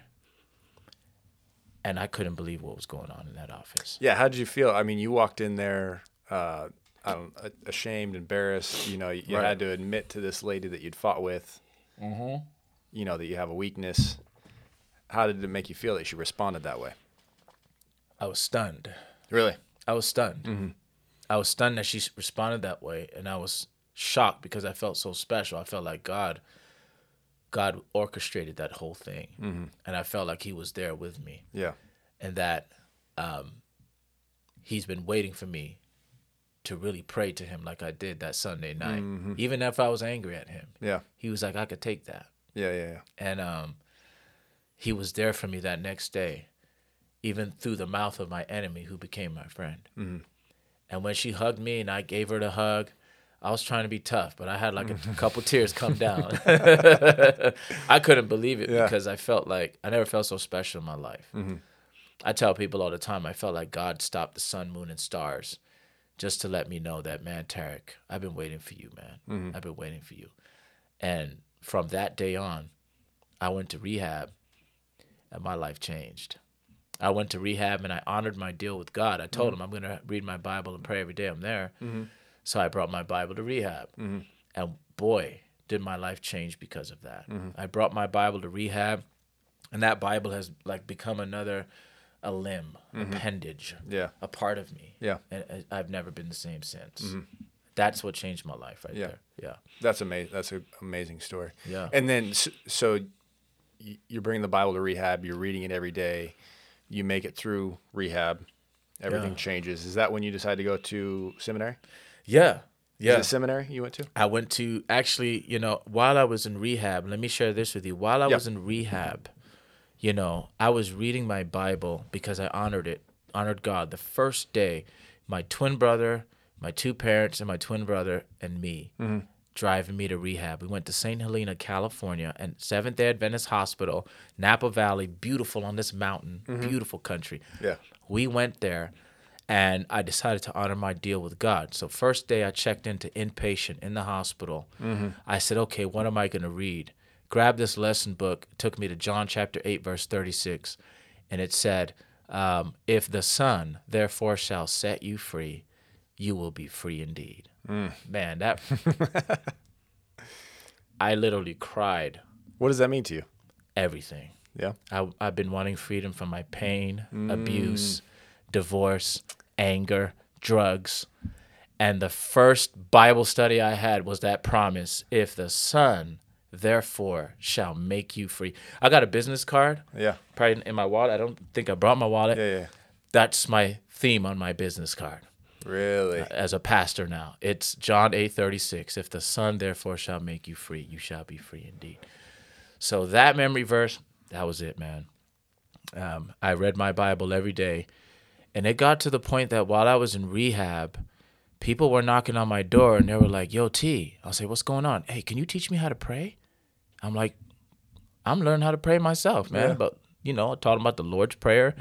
and I couldn't believe what was going on in that office. Yeah, how did you feel? I mean, you walked in there, uh, I don't, ashamed, embarrassed. You know, you Right. had to admit to this lady that you'd fought with. Mm-hmm. You know that you have a weakness. How did it make you feel that she responded that way? I was stunned. Really? I was stunned. I was stunned that she responded that way, and I was shocked because I felt so special. I felt like God, God orchestrated that whole thing, and I felt like He was there with me, Yeah. and that um, He's been waiting for me to really pray to Him like I did that Sunday night, even if I was angry at Him. Yeah. He was like, "I could take that." Yeah. Yeah. Yeah. and um, he was there for me that next day, even through the mouth of my enemy, who became my friend. Mm-hmm. And when she hugged me and I gave her the hug, I was trying to be tough, but I had like a couple tears come down. I couldn't believe it Yeah. because I felt like I never felt so special in my life. Mm-hmm. I tell people all the time, I felt like God stopped the sun, moon, and stars just to let me know that, man, Taariq, I've been waiting for you, man. Mm-hmm. I've been waiting for you. And from that day on, I went to rehab and my life changed. I went to rehab and I honored my deal with God. I told mm-hmm. him I'm going to read my Bible and pray every day I'm there. Mm-hmm. So I brought my Bible to rehab. Mm-hmm. And boy, did my life change because of that. I brought my Bible to rehab and that Bible has like become another a limb, mm-hmm. appendage, Yeah. a part of me. Yeah. And I've never been the same since. Mm-hmm. That's what changed my life right Yeah. there. Yeah. That's amazing. That's an amazing story. Yeah. And then, so you're bringing the Bible to rehab. You're reading it every day. You make it through rehab. Everything Yeah. changes. Is that when you decide to go to seminary? Yeah. Is Yeah. seminary you went to? I went to actually, you know, while I was in rehab, let me share this with you. While I Yeah. was in rehab, you know, I was reading my Bible because I honored it honored God. The first day, my twin brother, my two parents, and my twin brother and me mm-hmm. driving me to rehab. We went to St. Helena, California, and Seventh Day Adventist Hospital, Napa Valley, beautiful on this mountain, mm-hmm. beautiful country. Yeah. We went there and I decided to honor my deal with God. So first day I checked into inpatient in the hospital. Mm-hmm. I said, "Okay, what am I going to read?" Grabbed this lesson book, took me to John chapter 8 verse 36, and it said, um, "If the Son therefore shall set you free, you will be free indeed." Man, that I literally cried What does that mean to you? everything. Yeah. I, I've been wanting freedom from my pain, abuse, divorce, anger, drugs. And the first Bible study I had was that promise if the Son, therefore, shall make you free. I got a business card, Yeah. probably in my wallet. I don't think I brought my wallet. Yeah. Yeah. That's my theme on my business card Really? as a pastor now. It's John 8 36. If the Son therefore shall make you free, you shall be free indeed. So that memory verse, that was it, man. Um, I read my Bible every day. And it got to the point that while I was in rehab, people were knocking on my door and they were like, Yo, T. I'll say, What's going on? Hey, can you teach me how to pray? I'm like, I'm learning how to pray myself, man. Yeah. But, you know, I taught them about the Lord's Prayer.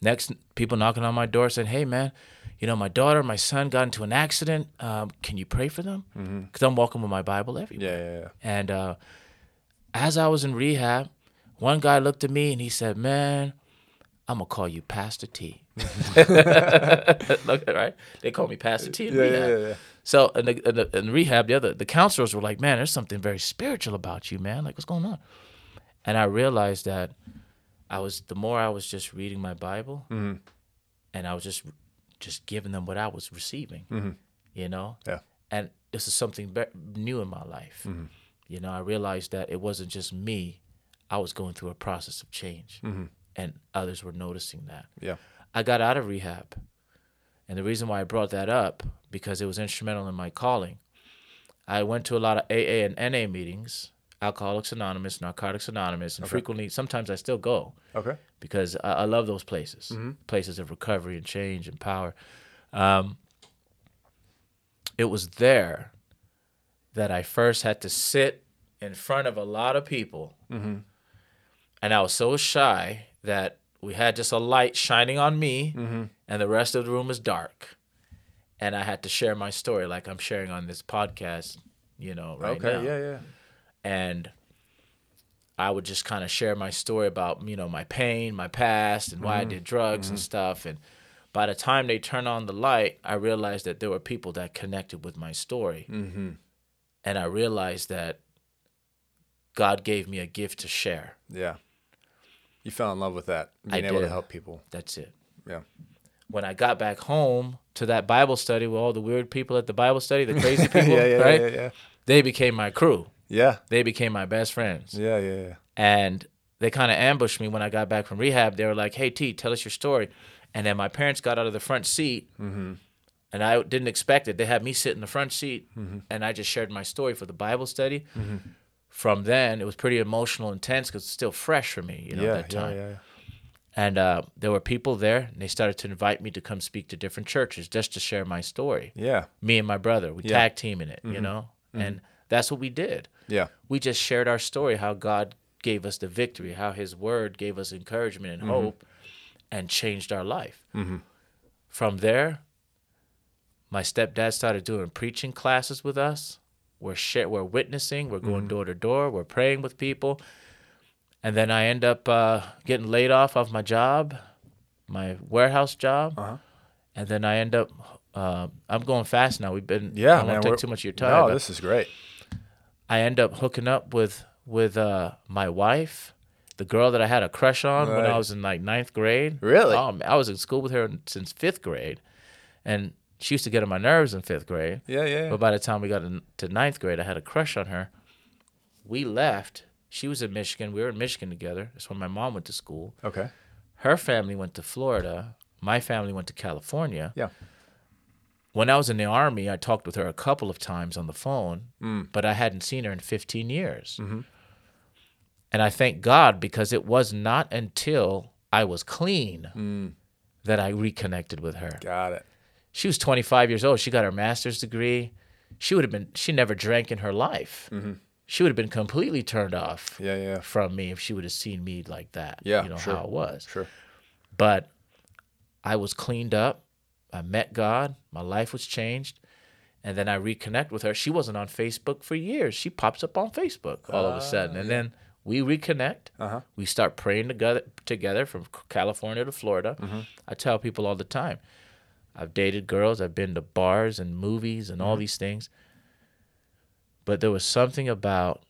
Next, people knocking on my door saying, "Hey, man, you know my daughter, my son got into an accident. Um, can you pray for them? Because I'm walking with my Bible everywhere." Yeah. Yeah. Yeah. And uh, as I was in rehab, one guy looked at me and he said, "Man, I'm gonna call you Pastor T." Look, right? They call me Pastor T in Yeah, rehab. yeah, yeah. So in, the, in, the, in rehab, the other the counselors were like, "Man, there's something very spiritual about you, man. Like, what's going on?" And I realized that I was the more I was just reading my Bible, Mm-hmm. and I was just just giving them what I was receiving, mm-hmm. you know. Yeah. And this is something be- new in my life. Mm-hmm. You know, I realized that it wasn't just me; I was going through a process of change, mm-hmm. and others were noticing that. Yeah. I got out of rehab. And the reason why I brought that up because it was instrumental in my calling. I went to a lot of AA and NA meetings, Alcoholics Anonymous, Narcotics Anonymous, and frequently sometimes I still go Okay. because I, I love those places, mm-hmm. places of recovery and change and power. Um, it was there that I first had to sit in front of a lot of people, mm-hmm. and I was so shy that we had just a light shining on me, mm-hmm. and the rest of the room was dark, and I had to share my story like I'm sharing on this podcast, you know, right okay. now Yeah. Yeah. and I would just kind of share my story about you know my pain, my past, and why I did drugs and stuff. And by the time they turned on the light, I realized that there were people that connected with my story, Mm-hmm. and I realized that God gave me a gift to share. Yeah. You fell in love with that, I being able to help people. That's it. Yeah. When I got back home to that Bible study with all the weird people at the Bible study, the crazy people, yeah, yeah, right? yeah, yeah, They became my crew. yeah, They became my best friends. yeah, yeah, yeah. and they kind of ambushed me when I got back from rehab. They were like, "Hey T, tell us your story." And then my parents got out of the front seat, mm-hmm. and I didn't expect it. They had me sit in the front seat, mm-hmm. and I just shared my story for the Bible study. Mm-hmm. From then, it was pretty emotional, and intense because it's still fresh for me, you know, yeah, that time. yeah, yeah, And uh, there were people there, and they started to invite me to come speak to different churches just to share my story. yeah, Me and my brother, we Yeah. tag teaming it, you mm-hmm. know, mm-hmm. and that's what we did. Yeah, we just shared our story how God gave us the victory, how His Word gave us encouragement and mm-hmm. hope, and changed our life. From there, my stepdad started doing preaching classes with us. We're share, we're witnessing, we're going door to door, we're praying with people, and then I end up uh, getting laid off of my job, my warehouse job, Uh-huh. and then I end up. Uh, I'm going fast now. We've been. yeah. I don't man, take too much of your time. No, this is great. I end up hooking up with with uh, my wife, the girl that I had a crush on when I was in like ninth grade. Really? Um, I was in school with her since fifth grade, and she used to get on my nerves in fifth grade. Yeah, yeah, But by the time we got in- to ninth grade, I had a crush on her. We left. She was in Michigan. We were in Michigan together. That's when my mom went to school. okay. Her family went to Florida. My family went to California. Yeah. When I was in the army, I talked with her a couple of times on the phone, Mm. but I hadn't seen her in 15 years. Mm-hmm. And I thank God because it was not until I was clean Mm. that I reconnected with her. Got it. She was 25 years old. She got her master's degree. She would have been. She never drank in her life. She would have been completely turned off Yeah, yeah. from me if she would have seen me like that. Yeah, you know sure. how it was. Sure. But I was cleaned up. I met God. My life was changed. And then I reconnect with her. She wasn't on Facebook for years. She pops up on Facebook all of a sudden. And ah. then we reconnect. Uh-huh. We start praying together together from California to Florida. Mm-hmm. I tell people all the time. I've dated girls, I've been to bars and movies and all mm-hmm. these things. But there was something about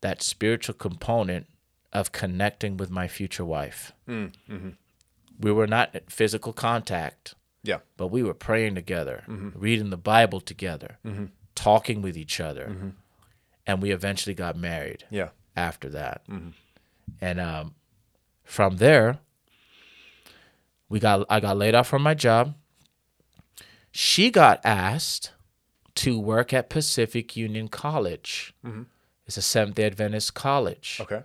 that spiritual component of connecting with my future wife. Mm, mm-hmm. We were not in physical contact, Yeah. but we were praying together, mm-hmm. reading the Bible together, mm-hmm. talking with each other. And we eventually got married Yeah. after that. And um, from there, we got I got laid off from my job. She got asked to work at Pacific Union College. Mm-hmm. It's a Seventh Day Adventist college. Okay.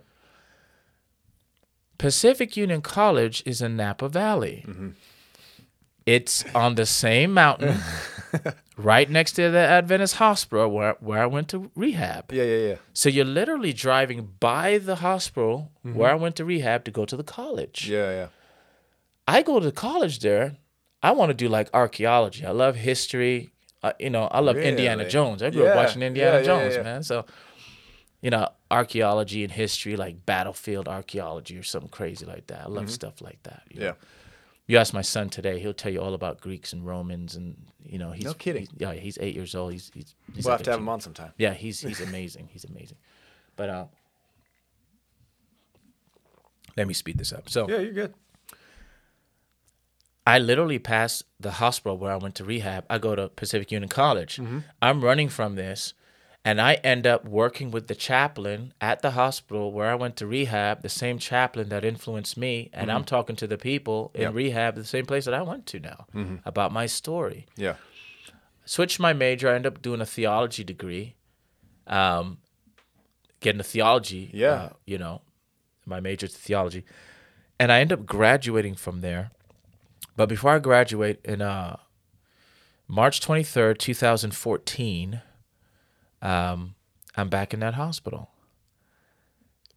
Pacific Union College is in Napa Valley. Mm-hmm. It's on the same mountain, right next to the Adventist hospital where, where I went to rehab. Yeah, yeah, yeah. So you're literally driving by the hospital mm-hmm. where I went to rehab to go to the college. Yeah, yeah. I go to college there. I want to do like archaeology. I love history. Uh, you know, I love Indiana Jones. I grew Yeah, up watching Indiana yeah, yeah, Jones, yeah. man. So, you know, archaeology and history, like battlefield archaeology or something crazy like that. I love stuff like that. you know. Yeah. You ask my son today, he'll tell you all about Greeks and Romans, and you know, he's No kidding. he's- yeah, he's eight years old. He's he's, he's We'll have to have him on sometime. yeah, he's he's amazing. He's amazing. But uh let me speed this up. So Yeah, you're good. I literally pass the hospital where I went to rehab. I go to Pacific Union College. I'm running from this and I end up working with the chaplain at the hospital where I went to rehab, the same chaplain that influenced me, and I'm talking to the people in Yep. rehab, the same place that I went to now, about my story. Yeah. switched my major. I end up doing a theology degree, um, getting a theology. Yeah. uh, you know, my major is theology, and I end up graduating from there. But before I graduate in uh, March twenty third, two thousand fourteen, um, I'm back in that hospital.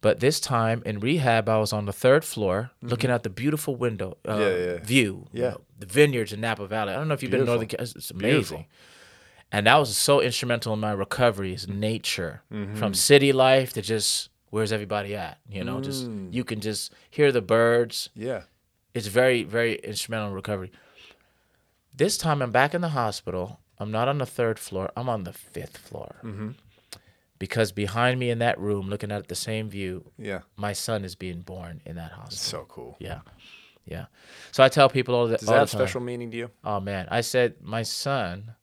But this time in rehab, I was on the third floor, looking out the beautiful window uh, Mm-hmm. Yeah, yeah. view. you Yeah. know, the vineyards in Napa Valley. I don't know if you've been to Northern. Beautiful. It's amazing. Beautiful. And that was so instrumental in my recovery is nature. Mm-hmm. From city life to just where's everybody at? You know, just Mm. you can just hear the birds. Yeah. It's very, very instrumental in recovery. This time I'm back in the hospital. I'm not on the third floor. I'm on the fifth floor. Mm-hmm. Because behind me in that room, looking at the same view, Yeah. my son is being born in that hospital. So cool. Yeah. Yeah. So I tell people all the Does all that have special meaning to you? Oh man, I said my son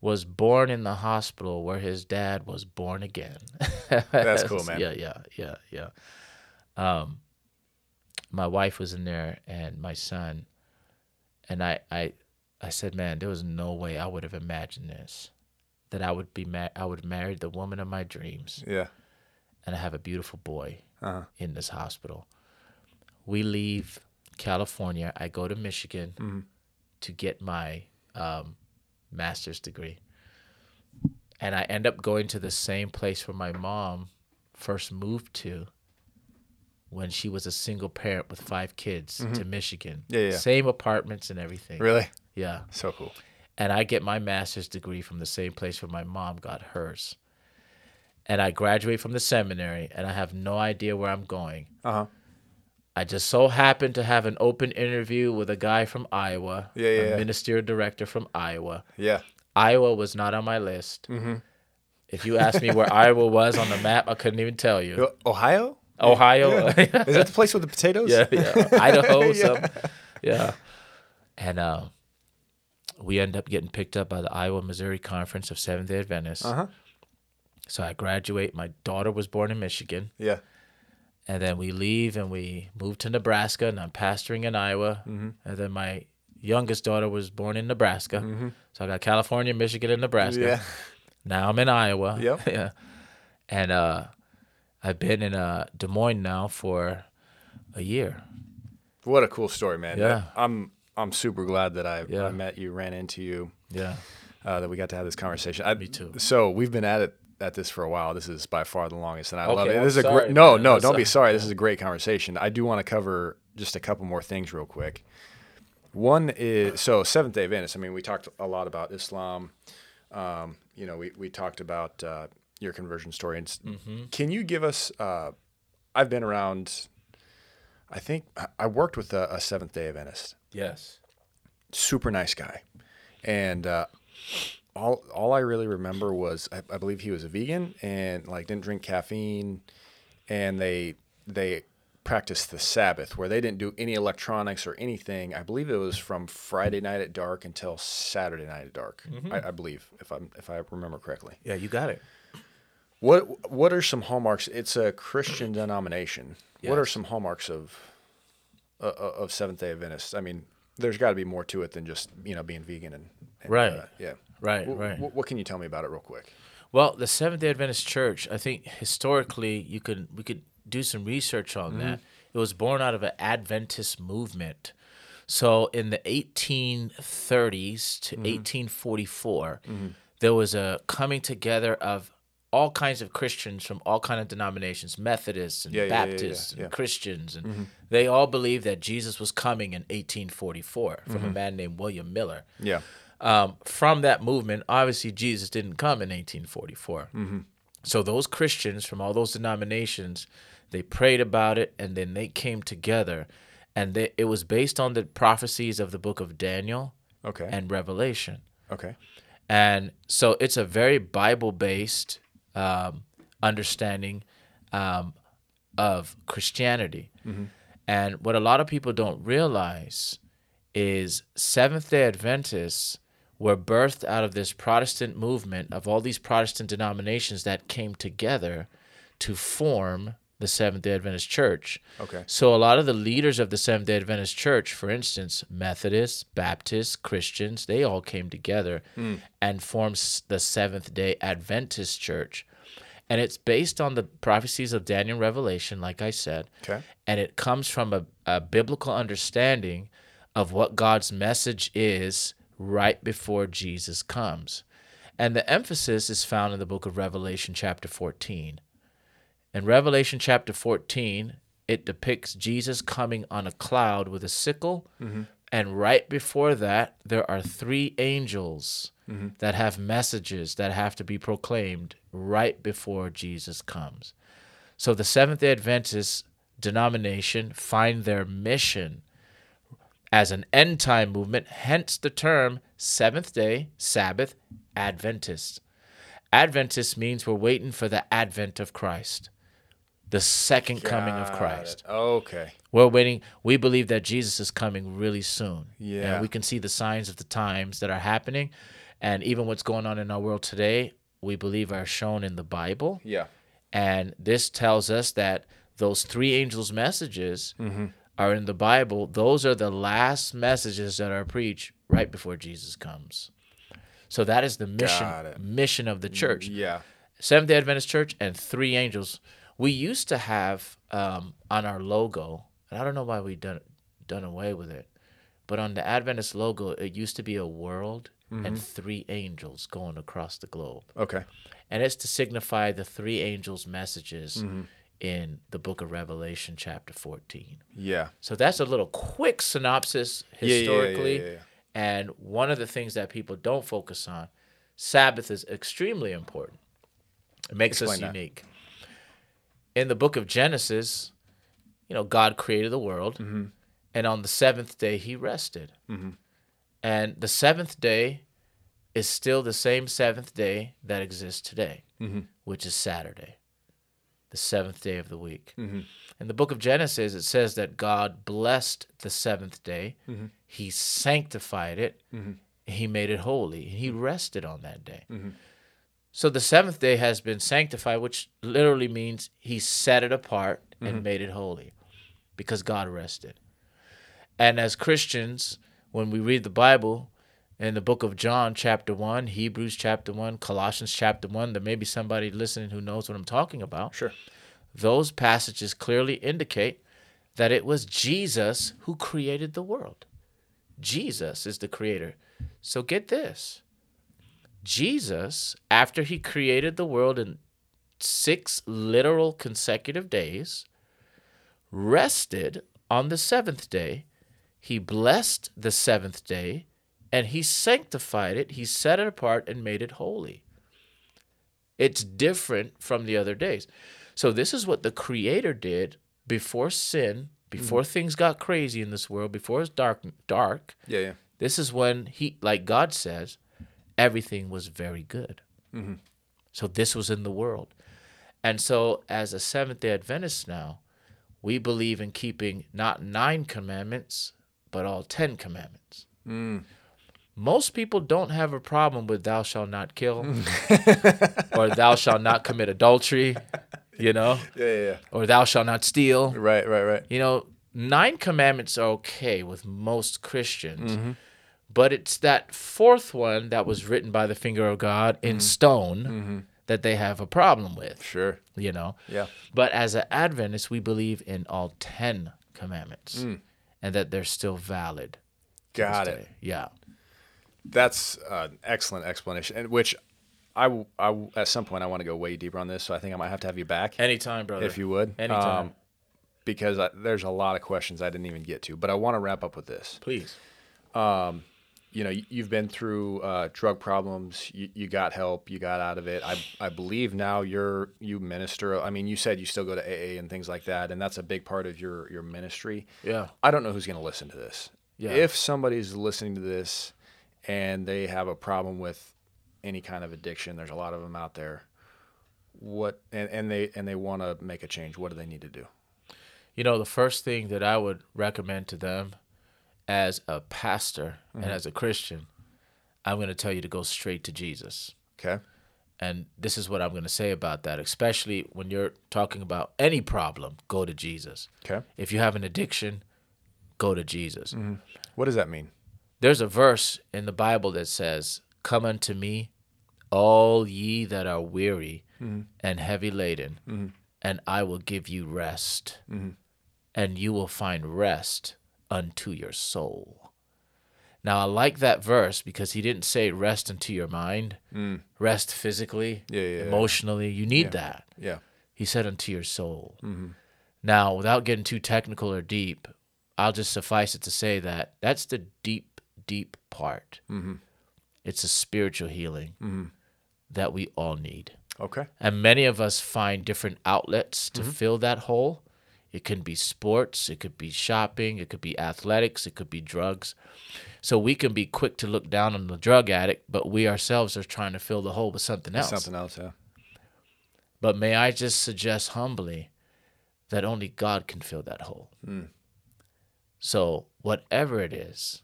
was born in the hospital where his dad was born again. That's cool, man. Yeah, yeah, yeah, yeah. Um, my wife was in there and my son, and I, I, I said, man, there was no way I would have imagined this, that I would be ma- I would marry the woman of my dreams Yeah. and I have a beautiful boy Uh-huh. in this hospital. We leave California. I go to Michigan Mm-hmm. to get my um, master's degree. And I end up going to the same place where my mom first moved to when she was a single parent with five kids to Michigan. Mm-hmm. Yeah, yeah. Same apartments and everything. Really? Yeah So cool. and I get my master's degree from the same place where my mom got hers. And I graduate from the seminary, and I have no idea where I'm going. Uh huh. I just so happened to have an open interview with a guy from Iowa, Yeah, yeah, a yeah. ministerial director from Iowa. Yeah. Iowa was not on my list. If you asked me where Iowa was on the map, I couldn't even tell you. Uh, Ohio? Ohio, Is that the place with the potatoes? yeah, yeah. Idaho, Yeah. some, yeah. And uh, we end up getting picked up by the Iowa Missouri Conference of Seventh Day Adventists. Uh huh. So I graduate. My daughter was born in Michigan, Yeah. and then we leave and we move to Nebraska, and I'm pastoring in Iowa. Mm-hmm. And then my youngest daughter was born in Nebraska. So I got California, Michigan, and Nebraska. Yeah. Now I'm in Iowa. Yep. yeah. And uh, I've been in uh, Des Moines now for a year. What a cool story, man. Yeah. I'm I'm super glad that I, Yeah. I met you, ran into you, Yeah. uh, that we got to have this conversation. I, Me too. So we've been at it at this for a while. This is by far the longest, and I love Okay, it. I'm This is a great. No, man. no, I'm don't be sorry. sorry. This is a great conversation. I do want to cover just a couple more things real quick. One is so Seventh Day Adventist. I mean, we talked a lot about Islam. Um, you know, we we talked about uh, your conversion story. And Mm-hmm. can you give us? Uh, I've been around. I think I- worked with a, a Seventh Day Adventist Yes. super nice guy, and uh, all all I really remember was I, I believe he was a vegan and like didn't drink caffeine, and they they practiced the Sabbath where they didn't do any electronics or anything. I believe it was from Friday night at dark until Saturday night at dark. I, I believe if I'm if I remember correctly. Yeah, you got it. What what are some hallmarks? It's a Christian denomination. What are some hallmarks of uh, uh, of Seventh Day Adventists? I mean, there's got to be more to it than just you know being vegan and, and Right. uh, yeah. Right, Wh- right. wh- what can you tell me about it real quick? Well, the Seventh Day Adventist Church, I think historically you could we could do some research on that. It was born out of an Adventist movement. So in the 1830s to 1844, there was a coming together of all kinds of Christians from all kind of denominations, Methodists and Yeah, yeah, yeah, yeah, Baptists and Christians, and mm-hmm. they all believed that Jesus was coming in 1844 from a mm-hmm. man named William Miller Yeah. um, from that movement, obviously Jesus didn't come in 1844. Mm-hmm. So those Christians from all those denominations, they prayed about it, and then they came together, and they, it was based on the prophecies of the book of Daniel Okay. and Revelation. okay. And so it's a very Bible based um, understanding um, of Christianity. And what a lot of people don't realize is Seventh day Adventists were birthed out of this Protestant movement of all these Protestant denominations that came together to form the Seventh day Adventist Church. Okay. So a lot of the leaders of the Seventh Day Adventist Church, for instance, Methodists, Baptists, Christians, they all came together hmm. and formed the Seventh Day Adventist Church. And it's based on the prophecies of Daniel Revelation, like I said. Okay. And it comes from a, a biblical understanding of what God's message is right before Jesus comes. And the emphasis is found in the book of Revelation, chapter 14. In Revelation chapter 14, it depicts Jesus coming on a cloud with a sickle. Mm-hmm. And right before that, there are three angels mm-hmm. that have messages that have to be proclaimed right before Jesus comes. So the Seventh day Adventist denomination find their mission as an end time movement, hence the term Seventh day Sabbath Adventist. Adventist means we're waiting for the advent of Christ, the second coming of Christ. it. Okay. We're waiting. We believe that Jesus is coming really soon. Yeah. And we can see the signs of the times that are happening. And even what's going on in our world today, we believe are shown in the Bible. Yeah. And this tells us that those three angels' messages are in the Bible. Those are the last messages that are preached right before Jesus comes. So that is the mission mission of the church. Yeah. Seventh Day Adventist Church and three angels. We used to have um, on our logo, and I don't know why we done done away with it, but on the Adventist logo, it used to be a world and three angels going across the globe, Okay. and it's to signify the three angels' messages Mm-hmm. in the Book of Revelation, chapter fourteen. Yeah. So that's a little quick synopsis Yeah, yeah, yeah, historically. yeah. And one of the things that people don't focus on, Sabbath is extremely important. It makes us unique. that. In the book of Genesis, you know, God created the world, Mm-hmm. and on the seventh day, he rested. And the seventh day is still the same seventh day that exists today, Mm-hmm. which is Saturday, the seventh day of the week. Mm-hmm. In the book of Genesis, it says that God blessed the seventh day, Mm-hmm. He sanctified it, He made it holy, and He rested on that day. Mm-hmm. So the seventh day has been sanctified, which literally means He set it apart Mm-hmm. and made it holy because God rested. And as Christians, when we read the Bible, in the book of John, chapter 1, Hebrews chapter 1, Colossians chapter 1, there may be somebody listening who knows what I'm talking about Sure. those passages clearly indicate that it was Jesus who created the world. Jesus is the creator. So get this Jesus, after he created the world in six literal consecutive days, rested on the seventh day. He blessed the seventh day and he sanctified it. He set it apart and made it holy. It's different from the other days. So, this is what the Creator did before sin, before mm. things got crazy in this world, before it's dark, dark. Yeah, yeah. This is when he, like God says, everything was very good. So this was in the world. And so, as a Seventh day Adventist now, we believe in keeping not nine commandments, but all 10 commandments. Most people don't have a problem with thou shalt not kill or thou shalt not commit adultery, you know, Yeah, yeah, yeah. or thou shalt not steal. Right, right, right. You know, nine commandments are okay with most Christians, Mm-hmm. But it's that fourth one that was written by the finger of God in Mm-hmm. stone that they have a problem with, Sure. you know. Yeah. But as an Adventist, we believe in all 10 commandments Mm. and that they're still valid. Got it. day. Yeah. That's an excellent explanation, and which I, I at some point I want to go way deeper on this, so I think I might have to have you back Anytime, brother. if you would, Anytime. um, because I, there's a lot of questions I didn't even get to. But I want to wrap up with this. Please. You know, you- you've been through uh, drug problems. You, you got help. You got out of it. I, I believe now you're you minister. I mean, you said you still go to AA and things like that, and that's a big part of your your ministry. Yeah. I don't know who's going to listen to this. Yeah. If somebody's listening to this and they have a problem with any kind of addiction, there's a lot of them out there. What and, and they and they want to make a change. What do they need to do? You know, the first thing that I would recommend to them as a pastor Mm-hmm. and as a Christian, I'm going to tell you to go straight to Jesus. Okay. And this is what I'm going to say about that, especially when you're talking about any problem, go to Jesus. Okay. If you have an addiction, go to Jesus. Mm-hmm. What does that mean? There's a verse in the Bible that says, Come unto me, all ye that are weary mm-hmm. and heavy laden, mm-hmm. and I will give you rest. And you will find rest unto your soul. Now, I like that verse because he didn't say rest unto your mind, mm. rest physically, Yeah, yeah, yeah. emotionally. You need that. Yeah. He said unto your soul. Mm-hmm. Now, without getting too technical or deep, I'll just suffice it to say that that's the deep, deep part. Mm-hmm. It's a spiritual healing mm-hmm. that we all need. Okay. And many of us find different outlets to fill that hole. It can be sports, it could be shopping, it could be athletics, it could be drugs. So we can be quick to look down on the drug addict, but we ourselves are trying to fill the hole with something else. Something else. Yeah. But may I just suggest humbly that only God can fill that hole. Hmm. So, whatever it is,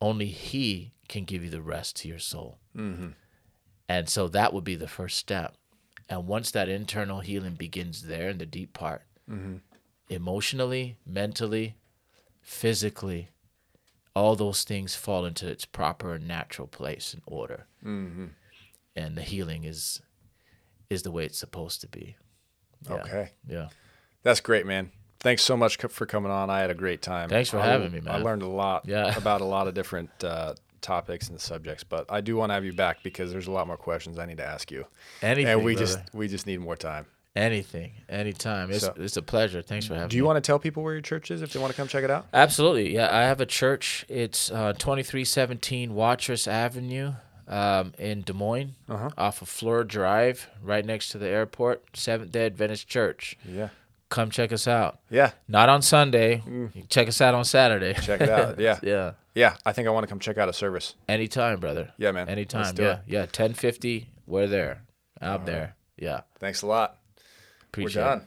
only He can give you the rest to your soul. Mm-hmm. And so that would be the first step. And once that internal healing begins there in the deep part, mm-hmm. Emotionally, mentally, physically, all those things fall into its proper and natural place and order. And the healing is is the way it's supposed to be. Yeah. Okay. Yeah. That's great, man. Thanks so much for coming on. I had a great time. Thanks for I- having me, I learned a lot Yeah. about a lot of different uh, topics and subjects, but I do want to have you back because there's a lot more questions I need to ask you, Anything. and we brother. just we just need more time. Anything, anytime. It's So- it's a pleasure. Thanks for having me. Do you me. want to tell people where your church is if they want to come check it out? Absolutely. Yeah, I have a church. It's uh, 2317 Watrous Avenue um, in Des Moines, Uh-huh. off of Fleur Drive, right next to the airport. Seventh Day Adventist Church. Yeah. Come check us out. Yeah. Not on Sunday. You check us out on Saturday. Check it out. Yeah. yeah. Yeah. I think I want to come check out a service. Anytime, brother. Yeah, man. Anytime. Yeah. it. Yeah. 1050. We're there. Out there. Yeah. Thanks a lot. Appreciate We're it. done.